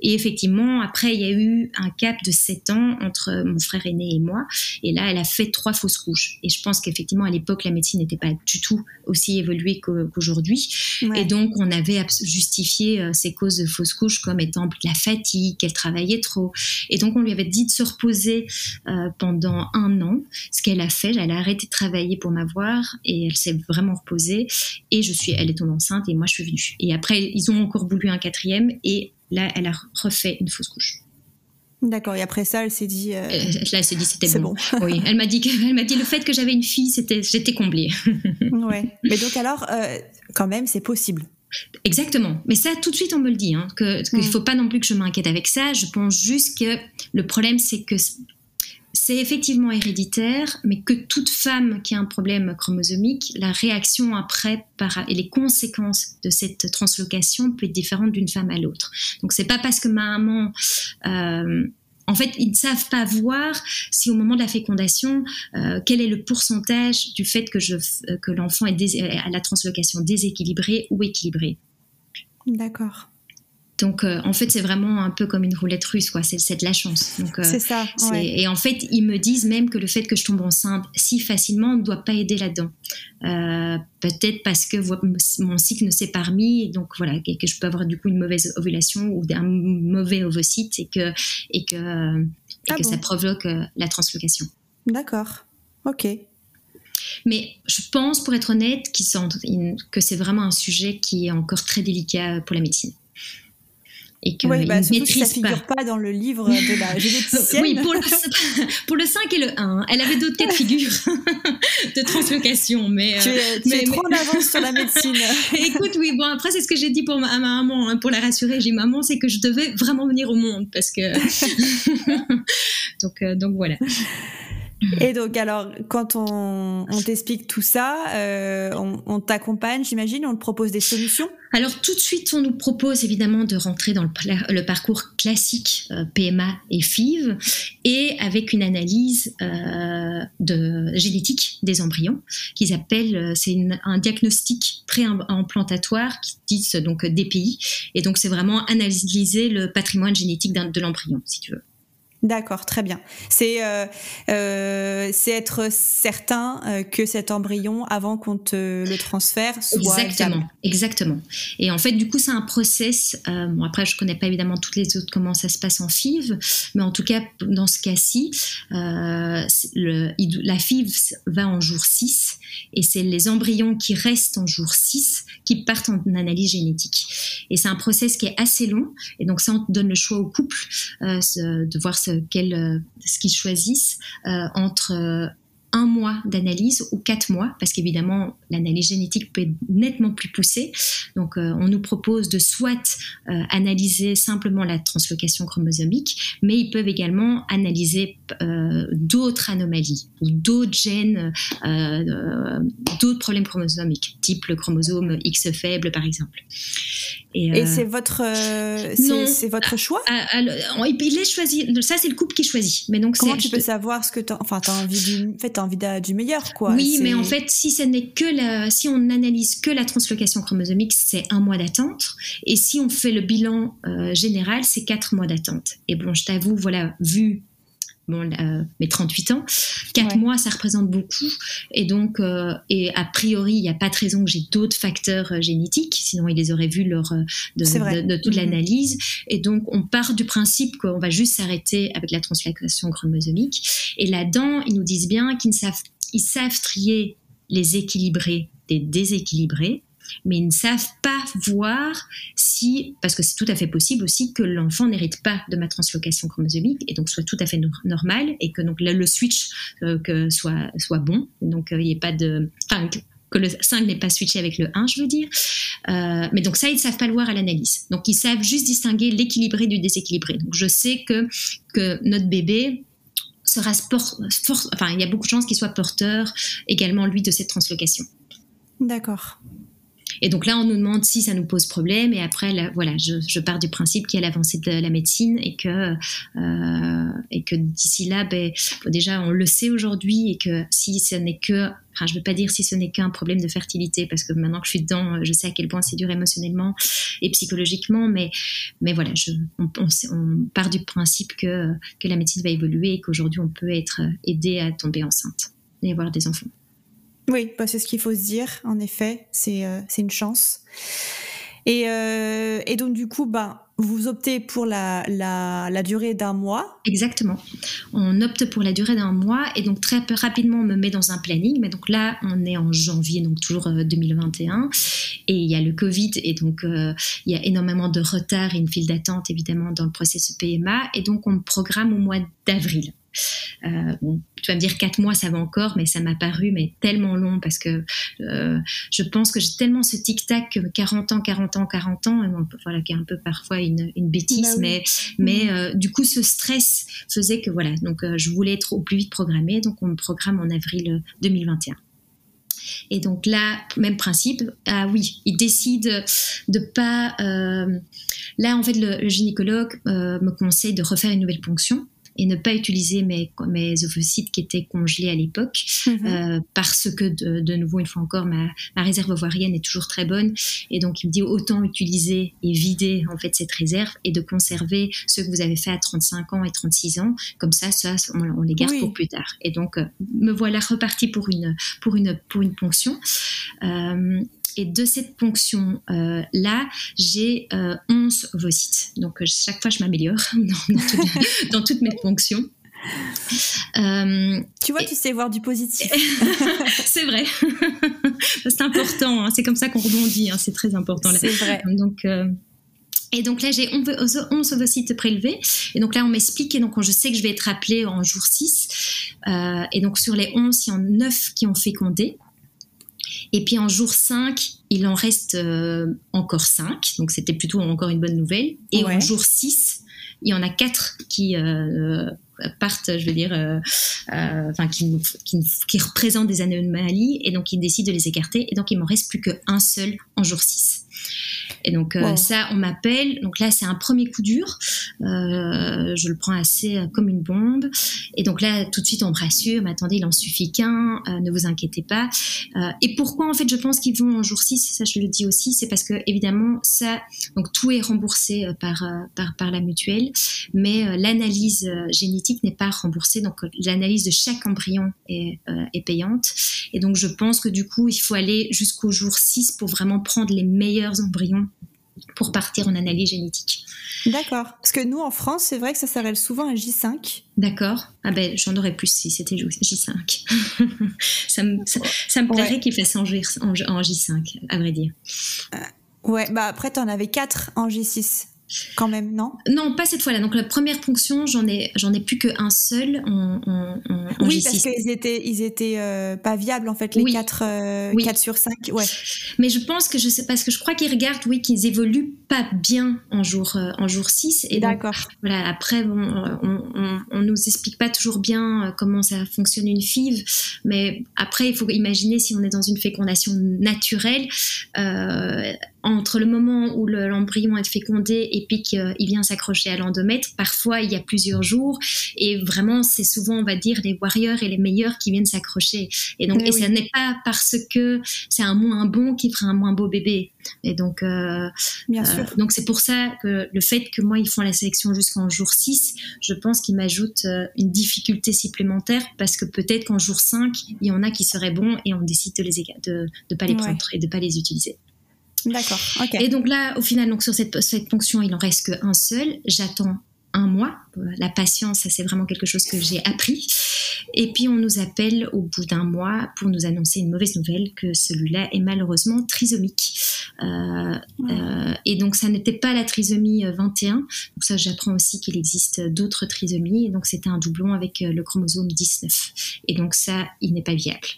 Et effectivement, après il y a eu un cap de 7 ans entre mon frère aîné et moi, et là elle a fait trois fausses couches. Et je pense qu'effectivement à l'époque la médecine n'était pas du tout aussi évolué qu'aujourd'hui. Et donc, on avait justifié euh, ces causes de fausses couches comme étant la fatigue, qu'elle travaillait trop. Et donc, on lui avait dit de se reposer euh, pendant un an, ce qu'elle a fait. Elle a arrêté de travailler pour m'avoir et elle s'est vraiment reposée. Et je suis, elle est tombée enceinte et moi, je suis venue. Et après, ils ont encore voulu un quatrième et là, elle a refait une fausse couche. D'accord. Et après ça, elle s'est dit. Euh, là, elle s'est dit c'était bon. oui. Elle m'a dit que, m'a dit le fait que j'avais une fille, c'était, j'étais comblée. ouais. Mais donc alors, euh, quand même, c'est possible. Exactement. Mais ça, tout de suite, on me le dit. Hein, que qu'il ne faut pas non plus que je m'inquiète avec ça. Je pense juste que le problème, c'est que c'est effectivement héréditaire, mais que toute femme qui a un problème chromosomique, la réaction après par, et les conséquences de cette translocation peut être différente d'une femme à l'autre. Donc c'est pas parce que ma maman euh, en fait, ils ne savent pas voir si au moment de la fécondation, euh, quel est le pourcentage du fait que, je, que l'enfant est à la translocation déséquilibrée ou équilibrée. D'accord. Donc, euh, en fait, c'est vraiment un peu comme une roulette russe, quoi. C'est, de la chance. Euh, c'est ça. Et en fait, ils me disent même que le fait que je tombe enceinte si facilement ne doit pas aider là-dedans. Euh, peut-être parce que mon cycle ne s'est pas remis, et donc voilà, que, que, je peux avoir du coup une mauvaise ovulation ou un mauvais ovocyte et que, et que, ah que ça provoque la translocation. D'accord. Ok. Mais je pense, pour être honnête, que c'est vraiment un sujet qui est encore très délicat pour la médecine. Et que oui, bah, surtout ça figure pas. dans le livre de la généticienne. oui, pour le, pour le 5 et le 1. Elle avait d'autres cas de figure de translocation, mais... Tu es, tu es trop en avance sur la médecine. Écoute, oui, bon, après, c'est ce que j'ai dit pour ma, à ma maman, hein, pour la rassurer. J'ai maman, c'est que je devais vraiment venir au monde, parce que... donc, euh, donc voilà. Et donc, alors, quand on, on t'explique tout ça, euh, on, on t'accompagne, j'imagine, on te propose des solutions Alors, tout de suite, on nous propose évidemment de rentrer dans le, le parcours classique euh, PMA et FIV, et avec une analyse euh, de génétique des embryons, qu'ils appellent, euh, c'est un diagnostic pré-implantatoire, qui disent donc DPI, et donc c'est vraiment analyser le patrimoine génétique de l'embryon, si tu veux. D'accord, très bien. C'est euh, euh, être certain euh, que cet embryon, avant qu'on te le transfère, soit exactement, exactement. Et en fait, du coup, c'est un process. Bon, après, je connais pas évidemment toutes les autres comment ça se passe en FIV, mais en tout cas, dans ce cas-ci, la FIV va en jour 6 et c'est les embryons qui restent en jour 6 qui partent en analyse génétique. Et c'est un process qui est assez long. Et donc, ça, on donne le choix au couple de voir ce euh, ce qu'ils choisissent euh, entre euh, un mois d'analyse ou quatre mois, parce qu'évidemment, l'analyse génétique peut être nettement plus poussée. Donc, on nous propose de soit analyser simplement la translocation chromosomique, mais ils peuvent également analyser d'autres anomalies ou d'autres gènes, d'autres problèmes chromosomiques, type le chromosome X faible, par exemple. Et, c'est votre, c'est votre choix? Ah, Il est choisi. Ça, c'est le couple qui choisit. Mais donc, comment tu peux savoir ce que tu enfin, as envie du, en fait, as envie du meilleur, quoi. Oui, mais en fait, si ce n'est que la, si on n'analyse que la translocation chromosomique, c'est un mois d'attente. Et si on fait le bilan euh, général, c'est quatre mois d'attente. Et bon, je t'avoue, voilà, vu bon, euh, mes 38 ans. Quatre mois, ça représente beaucoup. Et donc, euh, et a priori, il n'y a pas de raison que j'ai d'autres facteurs euh, génétiques, sinon ils les auraient vus lors de, toute mm-hmm. l'analyse. Et donc, on part du principe qu'on va juste s'arrêter avec la translocation chromosomique. Et là-dedans, ils nous disent bien qu'ils savent, ils savent trier les équilibrés des déséquilibrés mais ils ne savent pas voir si, parce que c'est tout à fait possible aussi que l'enfant n'hérite pas de ma translocation chromosomique et donc soit tout à fait normal et que donc le switch euh, soit soit bon, donc euh, il n'y ait pas de, que le 5 n'est pas switché avec le 1, je veux dire. Euh, mais donc ça, ils ne savent pas le voir à l'analyse. Donc ils savent juste distinguer l'équilibré du déséquilibré. Donc je sais que, que notre bébé sera sport, enfin il y a beaucoup de chances qu'il soit porteur également lui de cette translocation. D'accord. Et donc là, on nous demande si ça nous pose problème. Et après, voilà, je, pars du principe qu'il y a l'avancée de la médecine et que, euh, et que d'ici là, ben, déjà, on le sait aujourd'hui et que si ce n'est que, enfin, je ne veux pas dire si ce n'est qu'un problème de fertilité parce que maintenant que je suis dedans, je sais à quel point c'est dur émotionnellement et psychologiquement. Mais, mais voilà, je, on, on, part du principe que, que la médecine va évoluer et qu'aujourd'hui, on peut être aidé à tomber enceinte et avoir des enfants. Oui, bah, c'est ce qu'il faut se dire, en effet, c'est euh, une chance. Et, euh, et, donc du coup, bah, vous optez pour la, la, durée d'un mois. Exactement. On opte pour la durée d'un mois et donc très rapidement on me met dans un planning. Mais donc là, on est en janvier, donc toujours 2021, euh, et il y a le Covid et donc il y a énormément de retard et une file d'attente évidemment dans le processus PMA et donc on me programme au mois d'avril. Euh, tu vas me dire quatre mois, ça va encore, mais ça m'a paru mais tellement long parce que euh, je pense que j'ai tellement ce tic-tac 40 ans, 40 ans, 40 ans, voilà, qui est un peu parfois une, bêtise, bah mais, mais mm. euh, du coup, ce stress faisait que voilà, donc je voulais être au plus vite programmé, donc on me programme en avril 2021. Et donc là, même principe. Ah oui, il décide de pas. là, en fait, le, gynécologue me conseille de refaire une nouvelle ponction et ne pas utiliser mes, mes ovocytes qui étaient congelés à l'époque mhm. euh, parce que de, de, nouveau une fois encore ma, ma, réserve ovarienne est toujours très bonne. Et donc il me dit autant utiliser et vider en fait cette réserve et de conserver ceux que vous avez fait à 35 ans et 36 ans. Comme ça ça on, les garde pour plus tard. Et donc euh, me voilà reparti pour une pour une pour une ponction. Euh, et de cette ponction-là, euh, j'ai 11 euh, ovocytes. Donc, euh, chaque fois, je m'améliore dans, toutes mes ponctions. tu vois, tu sais voir du positif. c'est vrai. c'est important. Hein. C'est comme ça qu'on rebondit. Hein. C'est très important. C'est vrai. Donc, Et donc là, j'ai 11 ovocytes prélevés. Et donc là, on m'explique. Et donc, je sais que je vais être appelée en jour 6. Euh, et donc, sur les 11, il y en a 9 qui ont fécondé. Et puis en jour 5, il en reste euh, encore 5. Donc, c'était plutôt encore une bonne nouvelle. Et en jour 6, il y en a 4 qui euh, partent, je veux dire, enfin, qui, qui, qui, représentent des anomalies. Et donc, ils décident de les écarter. Et donc, il m'en reste plus qu'un seul en jour 6. Et donc euh, ça, on m'appelle. Donc là, c'est un premier coup dur. Euh, je le prends assez euh, comme une bombe. Et donc là, tout de suite, on me rassure. Mais attendez, il en suffit qu'un. ne vous inquiétez pas. et pourquoi, en fait, je pense qu'ils vont en jour 6 Ça, je le dis aussi. C'est parce que, évidemment, ça, donc tout est remboursé par, par, par la mutuelle. Mais l'analyse génétique n'est pas remboursée. Donc l'analyse de chaque embryon est, est payante. Et donc, je pense que du coup, il faut aller jusqu'au jour 6 pour vraiment prendre les meilleurs embryons pour partir en analyse génétique. D'accord. Parce que nous, en France, c'est vrai que ça s'arrête souvent à J5. D'accord. Ah ben, j'en aurais plus si c'était J5. ça, me, ça, me plairait qu'il fasse en, J, en, J5, à vrai dire. Euh, ouais, bah après, tu en avais 4 en J6 quand même, non? Non, pas cette fois-là. Donc la première ponction, j'en ai, j'en ai plus qu'un seul Oui, parce qu'ils étaient, ils étaient euh, pas viables en fait, les 4, euh, sur 5. Ouais. Mais je pense que je sais, parce que je crois qu'ils regardent, oui, qu'ils évoluent pas bien en jour, euh, en jour 6. Et D'accord. Voilà, après, on, on, nous explique pas toujours bien comment ça fonctionne une FIV, mais après, il faut imaginer si on est dans une fécondation naturelle, entre le moment où l'embryon est fécondé et puis qu'il vient s'accrocher à l'endomètre, parfois il y a plusieurs jours. Et vraiment c'est souvent on va dire les warriors et les meilleurs qui viennent s'accrocher. Et donc et ce n'est pas parce que c'est un moins bon qui fera un moins beau bébé. Et donc euh, Bien euh, donc c'est pour ça que le fait que moi ils font la sélection jusqu'en jour 6 je pense qu'ils m'ajoutent euh, une difficulté supplémentaire parce que peut-être qu'en jour 5 il y en a qui seraient bons et on décide de les de, de pas les prendre et de pas les utiliser D'accord. Et donc là, au final, donc sur cette, cette ponction, il en reste qu'un seul. J'attends un mois. La patience, ça c'est vraiment quelque chose que j'ai appris. Et puis on nous appelle au bout d'un mois pour nous annoncer une mauvaise nouvelle que celui-là est malheureusement trisomique. Euh, euh, et donc ça n'était pas la trisomie 21. Donc ça j'apprends aussi qu'il existe d'autres trisomies. Et donc c'était un doublon avec le chromosome 19. Et donc ça, il n'est pas viable.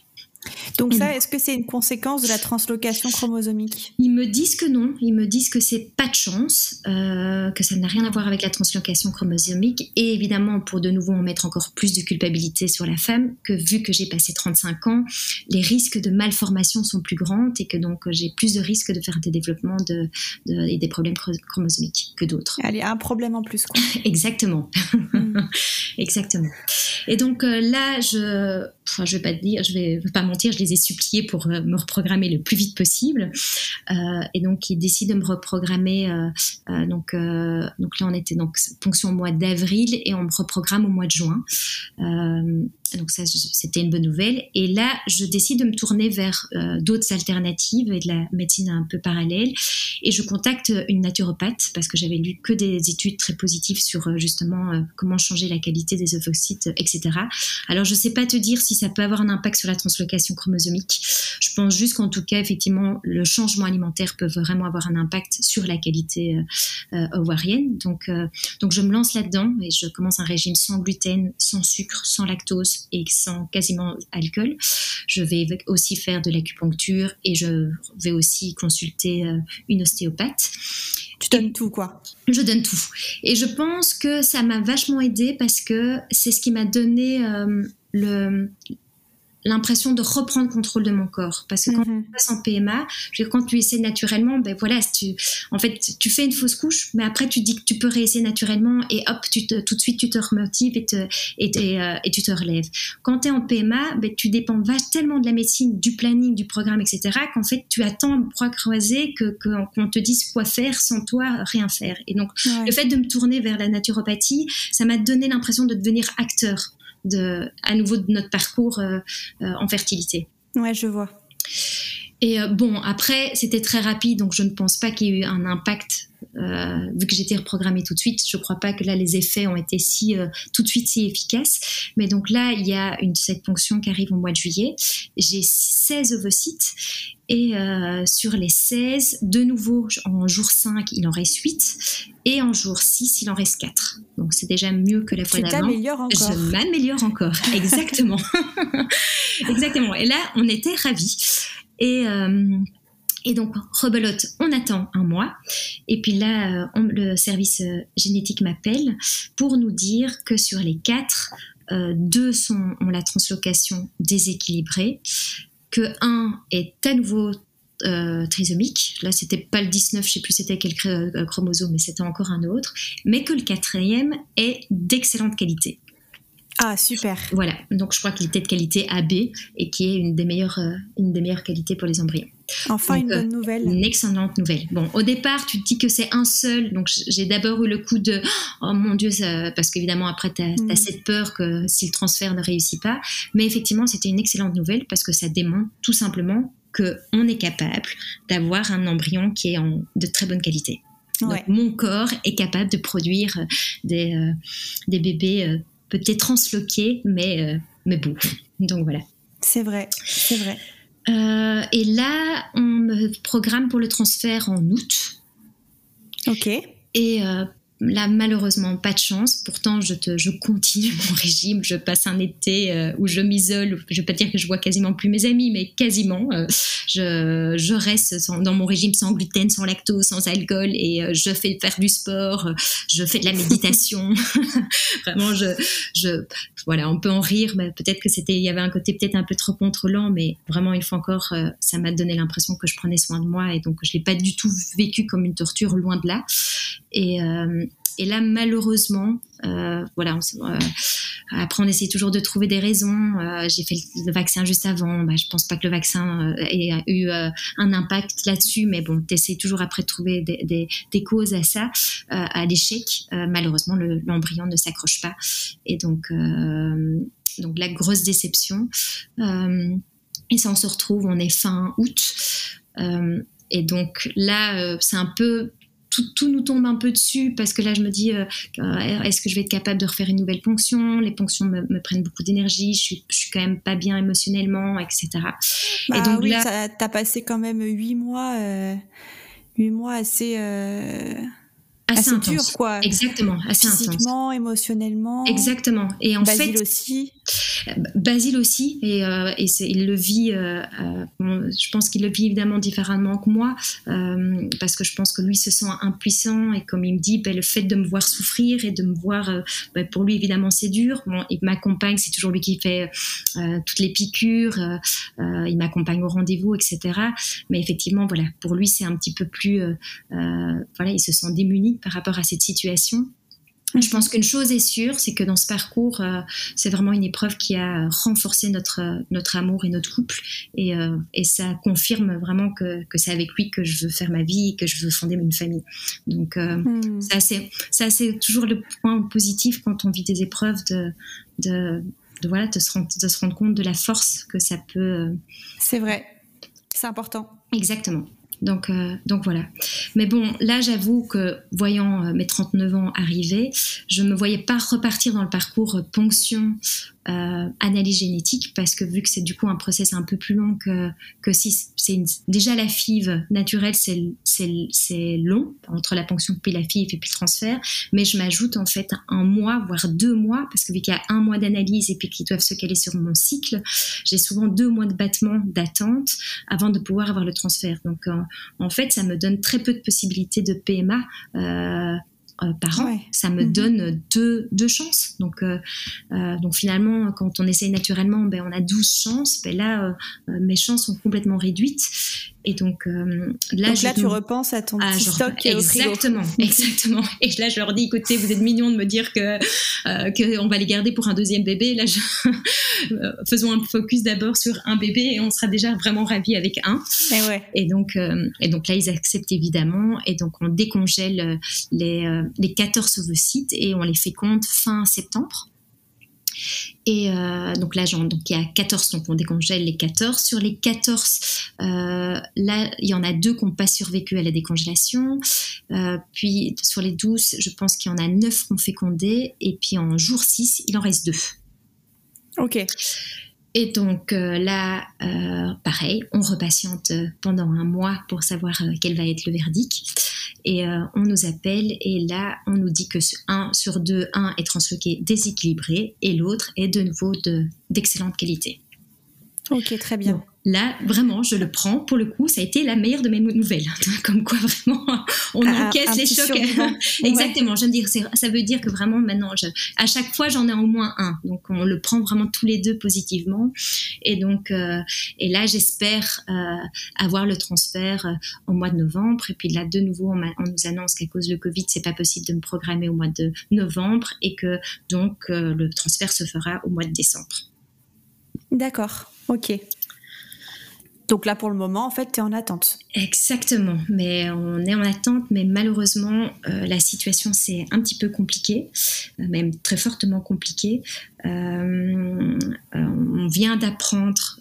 Donc ça, est-ce que c'est une conséquence de la translocation chromosomique Ils me disent que non. Ils me disent que c'est pas de chance, euh, que ça n'a rien à voir avec la translocation chromosomique. Et évidemment, pour de nouveau en mettre encore plus de culpabilité sur la femme, que vu que j'ai passé 35 ans, les risques de malformation sont plus grands et que donc j'ai plus de risques de faire des développements de, et des problèmes chromosomiques que d'autres. Allez, un problème en plus. Quoi. Exactement. Hmm. Exactement. Et donc euh, là, je, enfin, je vais pas te dire, je vais pas je les ai suppliés pour euh, me reprogrammer le plus vite possible. Euh, et donc, ils décident de me reprogrammer. donc, donc là, on était donc fonction au mois d'avril et on me reprogramme au mois de juin. donc ça, c'était une bonne nouvelle. Et là, je décide de me tourner vers d'autres alternatives et de la médecine un peu parallèle. Et je contacte une naturopathe parce que j'avais lu que des études très positives sur justement comment changer la qualité des ovocytes, etc. Alors, je ne sais pas te dire si ça peut avoir un impact sur la translocation chromosomique. Je pense juste qu'en tout cas, effectivement, le changement alimentaire peut vraiment avoir un impact sur la qualité euh, euh, ovarienne. Donc, euh, donc, je me lance là-dedans et je commence un régime sans gluten, sans sucre, sans lactose et sans quasiment alcool. Je vais aussi faire de l'acupuncture et je vais aussi consulter une ostéopathe. Tu donnes tout, quoi. Je donne tout. Et je pense que ça m'a vachement aidé parce que c'est ce qui m'a donné euh, le, l'impression de reprendre contrôle de mon corps. Parce que quand mhm. tu passes en PMA, je veux dire, quand tu essaies naturellement, ben voilà, tu, en fait, tu fais une fausse couche, mais après tu dis que tu peux réessayer naturellement et hop, tu te, tout de suite tu te remotives et, te, et, euh, et, tu te relèves. Quand tu es en PMA, ben, tu dépends tellement de la médecine, du planning, du programme, etc., qu'en fait tu attends bras croisés que, qu'on te dise quoi faire sans toi rien faire. Et donc, le fait de me tourner vers la naturopathie, ça m'a donné l'impression de devenir acteur de, à nouveau de notre parcours euh, euh, en fertilité. Ouais, je vois. Et bon, après, c'était très rapide, donc je ne pense pas qu'il y ait eu un impact euh, vu que j'étais reprogrammée tout de suite, je crois pas que là les effets ont été si euh, tout de suite si efficaces. Mais donc là, il y a une, cette ponction qui arrive au mois de juillet. J'ai 16 ovocytes et euh, sur les 16, de nouveau en jour 5, il en reste 8 et en jour 6, il en reste 4. Donc c'est déjà mieux que la fois d'avant. Je m'améliore encore, exactement. exactement. Et là, on était ravis. Et et donc, rebelote, on attend un mois. Et puis là, euh, le service euh, génétique m'appelle pour nous dire que sur les quatre, euh, deux sont, ont la translocation déséquilibrée, que un est à nouveau trisomique. Là, c'était pas le 19, je sais plus c'était quel chromosome, mais c'était encore un autre. Mais que le quatrième est d'excellente qualité. Ah, super. Voilà, donc je crois qu'il était de qualité AB et qui est une des meilleures, une des meilleures qualités pour les embryons. Enfin, une bonne nouvelle. Une excellente nouvelle. Bon, au départ, tu te dis que c'est un seul. Donc, j'ai d'abord eu le coup de Oh mon Dieu, ça... parce qu'évidemment, après, tu as, mm. cette peur que si le transfert ne réussit pas. Mais effectivement, c'était une excellente nouvelle parce que ça démontre tout simplement qu'on est capable d'avoir un embryon qui est en, de très bonne qualité. Donc, mon corps est capable de produire euh, des, euh, des bébés euh, peut-être transloqués, mais, mais beaux. Donc, voilà. C'est vrai, c'est vrai. Euh, et là, on me programme pour le transfert en août. Ok. Et euh, Là, malheureusement, pas de chance. Pourtant, je, te, je continue mon régime. Je passe un été euh, où je m'isole. Je vais pas dire que je vois quasiment plus mes amis, mais quasiment. Euh, je, je, reste dans mon régime sans gluten, sans lactose, sans alcool et euh, je fais faire du sport. je fais de la méditation. Vraiment, je, je, voilà, on peut en rire, mais peut-être que c'était, il y avait un côté peut-être un peu trop contrôlant, mais vraiment, une fois encore, ça m'a donné l'impression que je prenais soin de moi et donc je l'ai pas du tout vécu comme une torture, loin de là. Et, et là, malheureusement, euh, voilà, euh, après on essaie toujours de trouver des raisons. Euh, j'ai fait le vaccin juste avant. Bah, je pense pas que le vaccin ait eu un impact là-dessus, mais bon, tu essaies toujours après de trouver des, des, causes à ça, à l'échec. malheureusement, l'embryon ne s'accroche pas, et donc donc la grosse déception. et ça, on se retrouve, on est fin août. et donc là, c'est un peu tout, nous tombe un peu dessus parce que là, je me dis, euh, euh, est-ce que je vais être capable de refaire une nouvelle ponction? Les ponctions me, prennent beaucoup d'énergie, je suis, suis quand même pas bien émotionnellement, etc. et bah donc oui, là, t'as passé quand même huit mois, euh, huit mois assez assez, dur, quoi. Exactement, assez Physiquement, émotionnellement. Exactement. Et en Basile aussi. Basile aussi, et, euh, il le vit. Euh, euh, je pense qu'il le vit évidemment différemment que moi, parce que je pense que lui se sent impuissant et comme il me dit, ben, le fait de me voir souffrir et de me voir, ben, pour lui évidemment c'est dur. Bon, il m'accompagne, c'est toujours lui qui fait toutes les piqûres, il m'accompagne au rendez-vous, etc. Mais effectivement, voilà, pour lui c'est un petit peu plus, voilà, il se sent démuni par rapport à cette situation. Je pense qu'une chose est sûre, c'est que dans ce parcours, euh, c'est vraiment une épreuve qui a renforcé notre, notre amour et notre couple. Et, euh, et ça confirme vraiment que, que c'est avec lui que je veux faire ma vie, que je veux fonder une famille. Donc, euh, hmm. ça c'est toujours le point positif quand on vit des épreuves de, de, de voilà, de se, rendre, de se rendre compte de la force que ça peut. C'est vrai, c'est important. Exactement. Donc, euh, donc voilà. Mais bon, là, j'avoue que voyant euh, mes 39 ans arriver, je ne me voyais pas repartir dans le parcours ponction euh, analyse génétique parce que vu que c'est du coup un process un peu plus long que, que si c'est déjà la FIV naturelle c'est long entre la ponction puis la FIV et puis le transfert mais je m'ajoute en fait un mois voire deux mois parce que vu qu'il y a un mois d'analyse et puis qu'ils doivent se caler sur mon cycle j'ai souvent deux mois de battement d'attente avant de pouvoir avoir le transfert. Donc en fait ça me donne très peu de possibilités de PMA euh, euh, par an, ça me mhm. donne deux, deux chances. Donc, euh, euh, donc finalement, quand on essaye naturellement, ben, on a 12 chances. Ben là, mes chances sont complètement réduites. Et donc euh, là, donc là tu repenses à ton petit stock qui est exactement, exactement. Et là, je leur dis, écoutez, vous êtes mignons de me dire que euh, que on va les garder pour un deuxième bébé. Là, je... Euh, faisons un focus d'abord sur un bébé et on sera déjà vraiment ravis avec un. Et, ouais. et donc euh, et donc là, ils acceptent évidemment. Et donc on décongèle les les 14 ovocytes et on les féconde fin septembre. Et euh, donc là, donc il y a 14, donc on décongèle les 14. Sur les 14, euh, là, il y en a deux qui n'ont pas survécu à la décongélation. Euh, puis sur les 12, je pense qu'il y en a 9 qui ont fécondé. Et puis en jour 6, il en reste deux. Ok. Et donc euh, là, euh, pareil, on repatiente pendant un mois pour savoir euh, quel va être le verdict. Et on nous appelle et là, on nous dit que un sur deux, un est transloqué déséquilibré et l'autre est de nouveau d'excellente qualité. Ok, très bien là, vraiment, je le prends. Pour le coup, ça a été la meilleure de mes nouvelles. Comme quoi, vraiment, on encaisse les chocs. Exactement. Je veux dire, ça veut dire que vraiment, maintenant, à chaque fois, j'en ai au moins un. Donc, on le prend vraiment tous les deux positivement. Et donc, euh, et là, j'espère euh, avoir le transfert euh, au mois de novembre. Et puis là, de nouveau, on, on nous annonce qu'à cause du Covid, c'est pas possible de me programmer au mois de novembre et que donc le transfert se fera au mois de décembre. D'accord. Ok. Donc là, pour le moment, en fait, tu es en attente. Exactement, mais on est en attente, mais malheureusement, euh, la situation c'est un petit peu compliquée, euh, même très fortement compliquée. Euh, on vient d'apprendre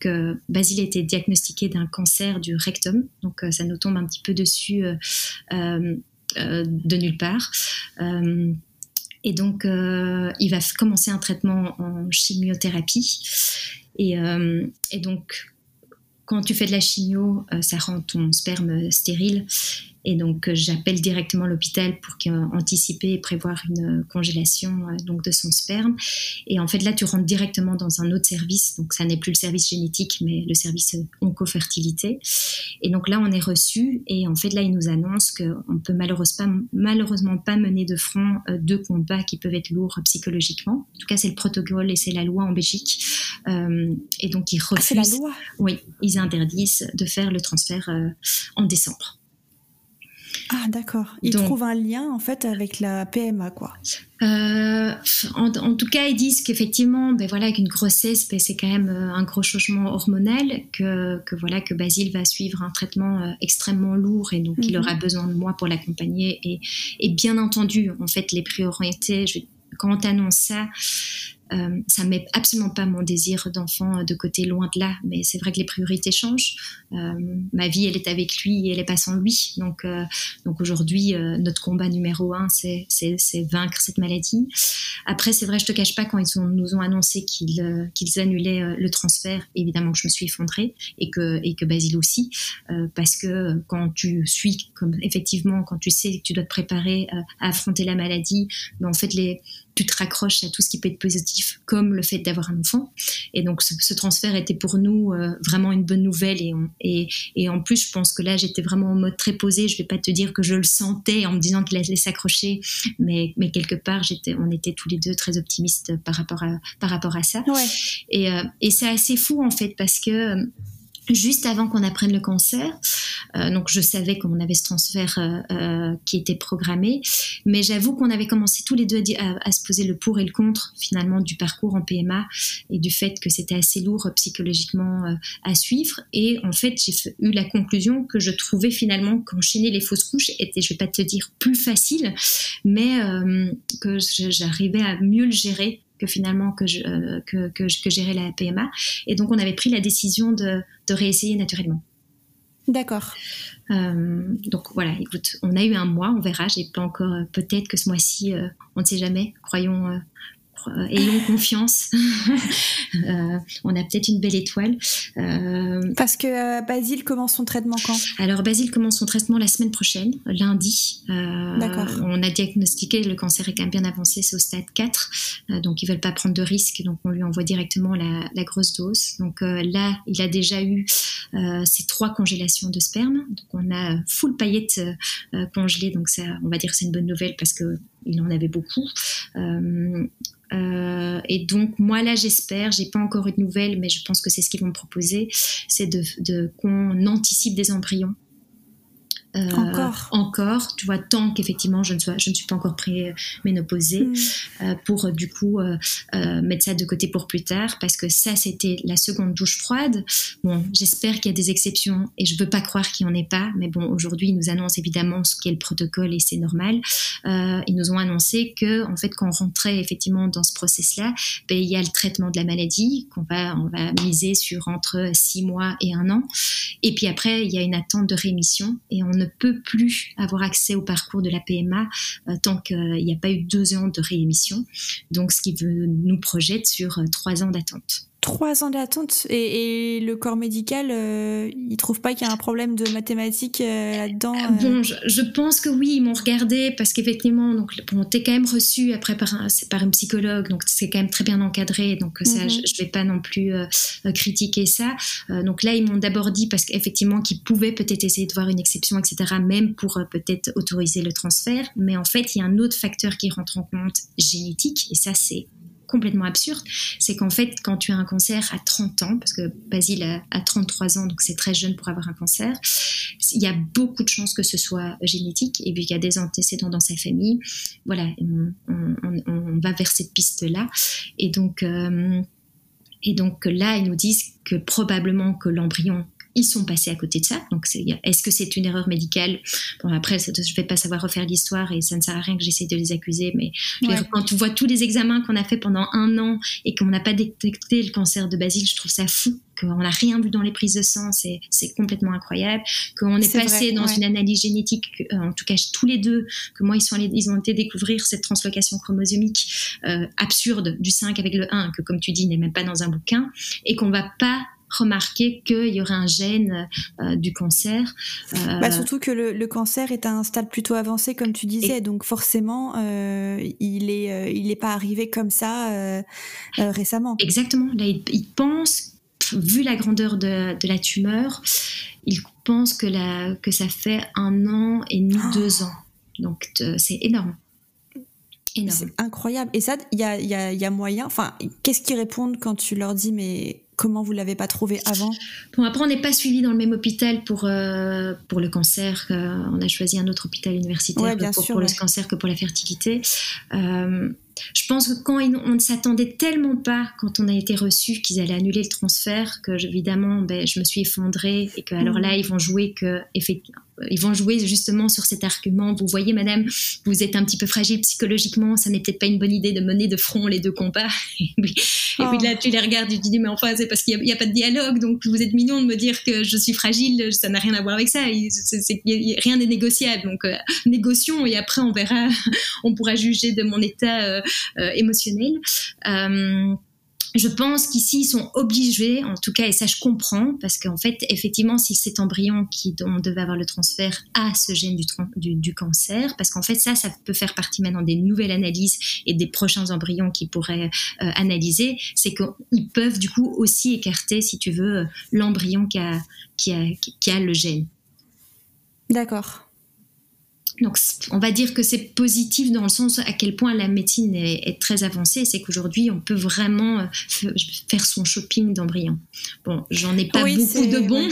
que Basile été diagnostiqué d'un cancer du rectum, donc ça nous tombe un petit peu dessus de nulle part. et donc, il va commencer un traitement en chimiothérapie. Et, et donc, quand tu fais de la chimio, euh, ça rend ton sperme stérile et donc, euh, j'appelle directement l'hôpital pour anticiper et prévoir une euh, congélation euh, donc de son sperme. Et en fait, là, tu rentres directement dans un autre service. Donc, ça n'est plus le service génétique, mais le service oncofertilité. Et donc là, on est reçu. Et en fait, là, ils nous annoncent qu'on peut malheureusement, malheureusement pas mener de front deux combats qui peuvent être lourds psychologiquement. En tout cas, c'est le protocole et c'est la loi en Belgique. et donc, ils refusent. Ah, c'est la loi? Oui, ils interdisent de faire le transfert en décembre. Ah d'accord. Ils trouvent un lien en fait avec la PMA quoi. Euh, en, tout cas, ils disent qu'effectivement, ben voilà, qu'une grossesse, ben, c'est quand même euh, un gros changement hormonal, que, que voilà, que Basile va suivre un traitement euh, extrêmement lourd et donc il mhm. aura besoin de moi pour l'accompagner. Et, et, bien entendu, en fait, les priorités, je, quand on t'annonce ça, euh, ça ne met absolument pas mon désir d'enfant de côté, loin de là. Mais c'est vrai que les priorités changent. Euh, ma vie, elle est avec lui et elle est pas sans lui. Donc, euh, donc aujourd'hui, notre combat numéro un, c'est, vaincre cette maladie. Après, c'est vrai, je te cache pas quand ils nous ont annoncé qu'ils, qu'ils annulaient le transfert. Évidemment que je me suis effondrée et que et que Basile aussi, parce que quand tu suis, comme effectivement, quand tu sais que tu dois te préparer à affronter la maladie, ben, en fait les tu te raccroches à tout ce qui peut être positif, comme le fait d'avoir un enfant. Et donc, ce, transfert était pour nous euh, vraiment une bonne nouvelle. Et, et, et, en plus, je pense que là, j'étais vraiment en mode très posé. Je vais pas te dire que je le sentais en me disant qu'il allait s'accrocher, mais, mais quelque part, j'étais, on était tous les deux très optimistes par rapport à, par rapport à ça. Ouais. Et, euh, et c'est assez fou, en fait, parce que juste avant qu'on apprenne le cancer. Euh, donc je savais qu'on avait ce transfert euh, euh, qui était programmé, mais j'avoue qu'on avait commencé tous les deux à, se poser le pour et le contre finalement du parcours en PMA et du fait que c'était assez lourd psychologiquement à suivre. Et en fait j'ai eu la conclusion que je trouvais finalement qu'enchaîner les fausses couches était, je vais pas te dire plus facile, mais que j'arrivais à mieux le gérer que finalement que je, euh, que, que, gérais la PMA. Et donc on avait pris la décision de, de réessayer naturellement. D'accord. Euh, donc voilà, écoute, on a eu un mois, on verra. J'ai pas encore, euh, peut-être que ce mois-ci, on ne sait jamais. Croyons, euh, ayons confiance. Euh, on a peut-être une belle étoile. Euh, Parce que Basile commence son traitement quand? Alors Basile commence son traitement la semaine prochaine, lundi. D'accord. On a diagnostiqué le cancer est quand même bien avancé, c'est au stade 4, donc ils veulent pas prendre de risques, donc on lui envoie directement la, la grosse dose. Donc là, il a déjà eu ces trois congélations de sperme, donc on a full paillettes congelées, donc ça, on va dire c'est une bonne nouvelle parce que il en avait beaucoup. Euh, euh, et donc moi là j'espère, j'ai pas encore une nouvelle, mais je pense que c'est ce qu'ils vont me proposer, c'est de, qu'on anticipe des embryons encore. encore, tu vois, tant qu'effectivement je ne, sois, je ne suis pas encore pré-ménopausée, mm. pour du coup mettre ça de côté pour plus tard, parce que ça, c'était la seconde douche froide. Bon, j'espère qu'il y a des exceptions et je veux pas croire qu'il n'y en ait pas, mais bon, aujourd'hui, ils nous annoncent évidemment ce qu'est le protocole et c'est normal. ils nous ont annoncé que, en fait, quand on rentrait effectivement dans ce process-là, ben, il y a le traitement de la maladie qu'on va, on va miser sur entre six mois et un an. Et puis après, il y a une attente de rémission et on ne peut plus avoir accès au parcours de la PMA euh, tant qu'il n'y a pas eu deux ans de réémission. Donc, ce qui nous projette sur euh, trois ans d'attente. Trois ans d'attente et, le corps médical, euh, il trouve pas qu'il y a un problème de mathématiques euh, là-dedans euh Bon, je, pense que oui, ils m'ont regardé parce qu'effectivement, donc bon, t'es quand même reçu après par un, par une psychologue, donc c'est quand même très bien encadré, donc ça, mhm. je, je, vais pas non plus critiquer ça. donc là, ils m'ont d'abord dit parce qu'effectivement, qu'ils pouvaient peut-être essayer de voir une exception, etc., même pour peut-être autoriser le transfert. Mais en fait, il y a un autre facteur qui rentre en compte génétique, et ça, c'est complètement absurde, c'est qu'en fait, quand tu as un cancer à 30 ans, parce que Basile a, 33 ans, donc c'est très jeune pour avoir un cancer, il y a beaucoup de chances que ce soit génétique, et puis qu'il y a des antécédents dans sa famille. Voilà, on, va vers cette piste-là. Et donc, euh, et donc là, ils nous disent que probablement que l'embryon ils sont passés à côté de ça. Donc, est-ce que c'est une erreur médicale? Bon, après, je ne vais pas savoir refaire l'histoire et ça ne sert à rien que j'essaie de les accuser. Mais quand tu vois tous les examens qu'on a fait pendant un an et qu'on n'a pas détecté le cancer de Basile, je trouve ça fou qu'on n'a rien vu dans les prises de sang, c'est complètement incroyable. Qu'on est, passé dans une analyse génétique, euh, en tout cas tous les deux, que moi ils, sont ils ont été découvrir cette translocation chromosomique euh, absurde du 5 avec le 1, que comme tu dis n'est même pas dans un bouquin, et qu'on va pas remarquer qu'il y aurait un gène euh, du cancer. Euh, bah, surtout que le, cancer est à un stade plutôt avancé, comme tu disais, donc forcément, euh, il n'est il est pas arrivé comme ça récemment. Exactement. Là, il, pense, vu la grandeur de, la tumeur, il pense que, la, que ça fait un an et demi, oh. deux ans. Donc c'est énorme. C'est incroyable. Et ça, il y a, y, a, y a, moyen. Enfin, qu'est-ce qu'ils répondent quand tu leur dis, mais comment vous l'avez pas trouvé avant? Bon, après, on n'est pas suivi dans le même hôpital pour, euh, pour le cancer. on a choisi un autre hôpital universitaire pour, le cancer que pour la fertilité. Euh, je pense que quand on ne s'attendait tellement pas quand on a été reçu qu'ils allaient annuler le transfert que évidemment ben, je me suis effondrée et que alors là mmh. ils vont jouer que ils vont jouer justement sur cet argument. Vous voyez madame vous êtes un petit peu fragile psychologiquement ça n'est peut-être pas une bonne idée de mener de front les deux combats et puis, oh. là tu les regardes tu te dis mais enfin c'est parce qu'il n'y a, pas de dialogue donc vous êtes mignon de me dire que je suis fragile ça n'a rien à voir avec ça. Rien n'est négociable. Donc euh, négocions et après on verra. On pourra juger de mon état euh, euh, émotionnel. Euh, je pense qu'ici, ils sont obligés, en tout cas, et ça je comprends, parce qu'en fait, effectivement, si cet embryon qui dont on devait avoir le transfert a ce gène du, cancer, parce qu'en fait, ça, ça peut faire partie maintenant des nouvelles analyses et des prochains embryons qu'ils pourraient euh, analyser, c'est qu'ils peuvent du coup aussi écarter, si tu veux, l'embryon qui a, qui, a, qui a le gène. D'accord. Donc, on va dire que c'est positif dans le sens à quel point la médecine est, très avancée. C'est qu'aujourd'hui, on peut vraiment euh, faire son shopping d'embryons. Bon, j'en ai pas beaucoup de bons,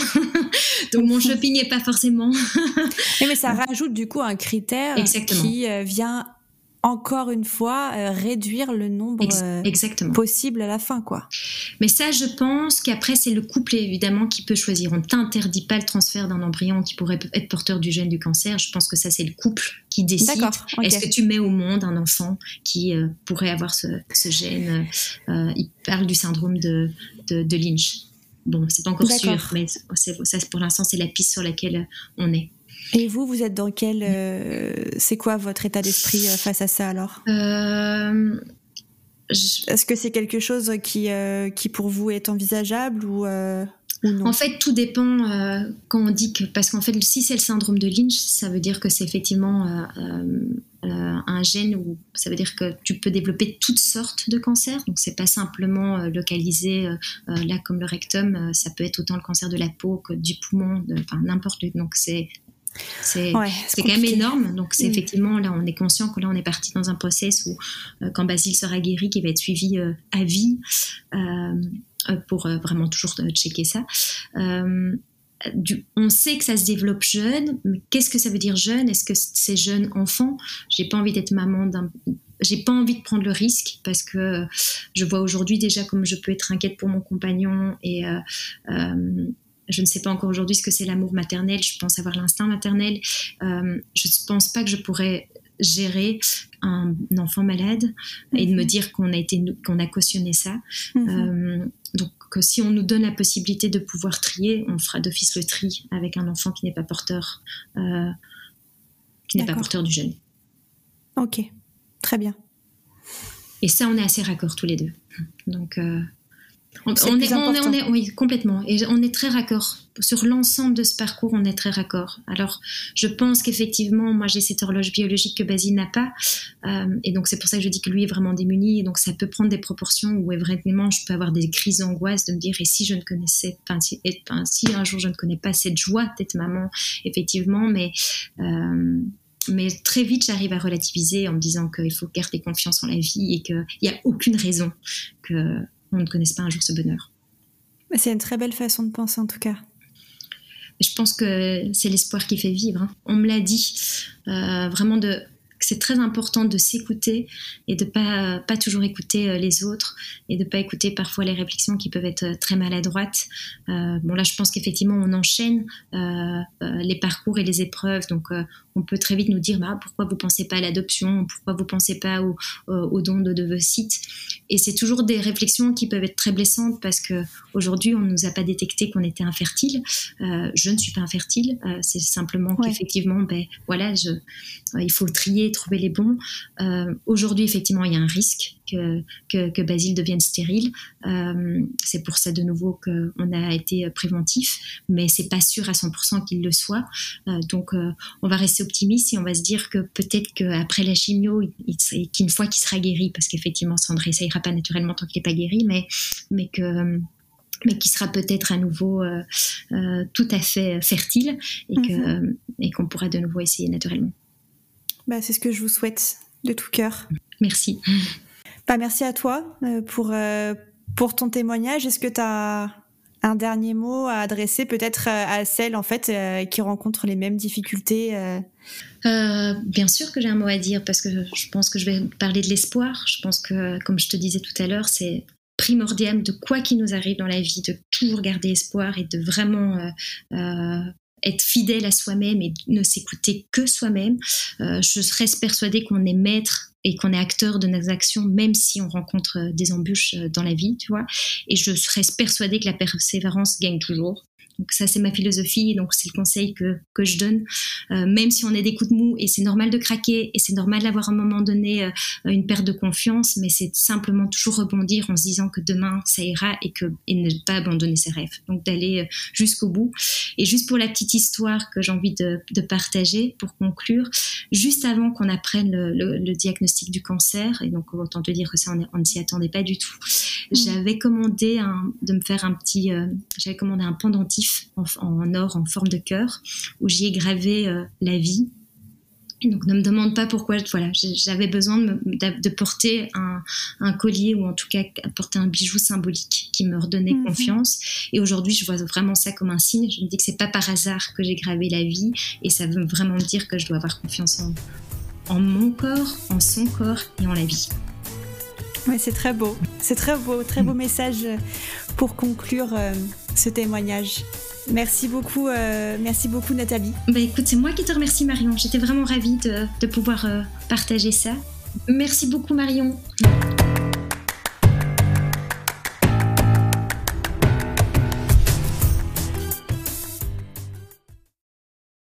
donc mon shopping n'est pas forcément. mais ça rajoute du coup un critère qui euh, vient encore une fois euh, réduire le nombre euh, Exactement. possible à la fin quoi. Mais ça je pense qu'après c'est le couple évidemment qui peut choisir. On t'interdit pas le transfert d'un embryon qui pourrait être porteur du gène du cancer. Je pense que ça c'est le couple qui décide. Est-ce que tu mets au monde un enfant qui euh, pourrait avoir ce, gène Il parle du syndrome de, de, Lynch. Bon, c'est pas encore sûr, mais ça, pour l'instant, c'est la piste sur laquelle on est. Et vous, vous êtes dans quel. Euh, c'est quoi votre état d'esprit euh, face à ça alors? Euh, Est-ce que c'est quelque chose qui, qui pour vous est envisageable ou, non? En fait, tout dépend quand on dit que. Parce qu'en fait, si c'est le syndrome de Lynch, ça veut dire que c'est effectivement. un gène où ça veut dire que tu peux développer toutes sortes de cancers. Donc c'est pas simplement localisé là comme le rectum, ça peut être autant le cancer de la peau que du poumon, enfin n'importe. Donc c'est c'est quand même énorme. Donc, c'est mm. effectivement, là, on est conscient que là, on est parti dans un process où, euh, quand Basile sera guéri, qui va être suivi euh, à vie, euh, pour vraiment toujours checker ça. on sait que ça se développe jeune, mais qu'est-ce que ça veut dire jeune? Est-ce que c'est jeune enfant? J'ai pas envie d'être maman d'un j'ai pas envie de prendre le risque parce que je vois aujourd'hui déjà comme je peux être inquiète pour mon compagnon et euh, euh, je ne sais pas encore aujourd'hui ce que c'est l'amour maternel. Je pense avoir l'instinct maternel. Euh, je ne pense pas que je pourrais gérer un, enfant malade et de me mhm. dire qu'on a été qu'on a cautionné ça. Mhm. Euh, donc si on nous donne la possibilité de pouvoir trier, on fera d'office le tri avec un enfant qui n'est pas porteur euh, qui n'est pas porteur du gène. Ok, très bien. Et ça, on est assez raccord tous les deux. Donc on, est, on, est, oui, complètement. Et on est très raccord. Sur l'ensemble de ce parcours, on est très raccord. Alors, je pense qu'effectivement, moi, j'ai cette horloge biologique que Basile n'a pas. Euh, et donc, c'est pour ça que je dis que lui est vraiment démuni. Et donc, ça peut prendre des proportions où, vraiment, je peux avoir des crises d'angoisse de me dire, et si je ne connaissais pas, si, si un jour je ne connais pas cette joie d'être maman, effectivement, mais. Euh, mais très vite, j'arrive à relativiser en me disant qu'il faut garder confiance en la vie et qu'il n'y a aucune raison que on ne connaisse pas un jour ce bonheur. C'est une très belle façon de penser en tout cas. Je pense que c'est l'espoir qui fait vivre. Hein. On me l'a dit, euh, vraiment de c'est très important de s'écouter et de pas pas toujours écouter euh, les autres et de pas écouter parfois les réflexions qui peuvent être très maladroites. Euh, bon là, je pense qu'effectivement on enchaîne les parcours et les épreuves, donc on peut très vite nous dire bah, pourquoi vous pensez pas à l'adoption, pourquoi vous pensez pas au, au don de, vos sites? Et c'est toujours des réflexions qui peuvent être très blessantes parce que aujourd'hui on nous a pas détecté qu'on était infertile. Euh, je ne suis pas infertile, euh, c'est simplement qu'effectivement, ben voilà, je, il faut trier, trouver les bons. Euh, aujourd'hui effectivement il y a un risque que, que, Basile devienne stérile. Euh, c'est pour ça de nouveau qu'on a été préventif, mais c'est pas sûr à 100% qu'il le soit. Euh, donc on va rester optimiste et on va se dire que peut-être qu'après la chimio, qu'une fois qu'il sera guéri, parce qu'effectivement ça ira pas naturellement tant qu'il n'est pas guéri, mais, mais que mais qui sera peut-être à nouveau tout à fait fertile et mhm. et qu'on pourra de nouveau essayer naturellement. Bah, c'est ce que je vous souhaite de tout cœur. Merci. Bah, merci à toi euh, pour, euh, pour ton témoignage. Est-ce que tu as un dernier mot à adresser peut-être euh, à celles en fait qui rencontrent les mêmes difficultés Bien sûr que j'ai un mot à dire parce que je pense que je vais parler de l'espoir. Je pense que, comme je te disais tout à l'heure, c'est primordial de quoi qu'il nous arrive dans la vie, de toujours garder espoir et de vraiment être fidèle à soi-même et ne s'écouter que soi-même. je serais persuadée qu'on est maître et qu'on est acteur de nos actions, même si on rencontre euh, des embûches euh, dans la vie, tu vois. Et je serais persuadée que la persévérance gagne toujours. Donc ça, c'est ma philosophie, donc c'est le conseil que, que je donne. Euh, même si on est des coups de mou, et c'est normal de craquer, et c'est normal d'avoir à un moment donné euh, une perte de confiance, mais c'est simplement toujours rebondir en se disant que demain, ça ira, et, que, et ne pas abandonner ses rêves. Donc d'aller euh, jusqu'au bout. Et juste pour la petite histoire que j'ai envie de, de, partager, pour conclure, juste avant qu'on apprenne le, le, diagnostic du cancer, et donc autant te dire que ça, on ne s'y attendait pas du tout, mmh. j'avais commandé un, de me faire un petit... j'avais commandé un pendentif en, or en forme de cœur où j'y ai gravé euh, la vie. Et donc ne me demande pas pourquoi, voilà, j'avais besoin de, porter un, collier ou en tout cas porter un bijou symbolique qui me redonnait mhm. confiance. Et aujourd'hui, je vois vraiment ça comme un signe. Je me dis que c'est pas par hasard que j'ai gravé la vie et ça veut vraiment me dire que je dois avoir confiance en, en mon corps, en son corps et en la vie. Oui, c'est très beau. C'est très beau, très beau message pour conclure euh, ce témoignage. Merci beaucoup, euh, merci beaucoup Nathalie. Bah écoute, c'est moi qui te remercie Marion. J'étais vraiment ravie de, pouvoir euh, partager ça. Merci beaucoup Marion.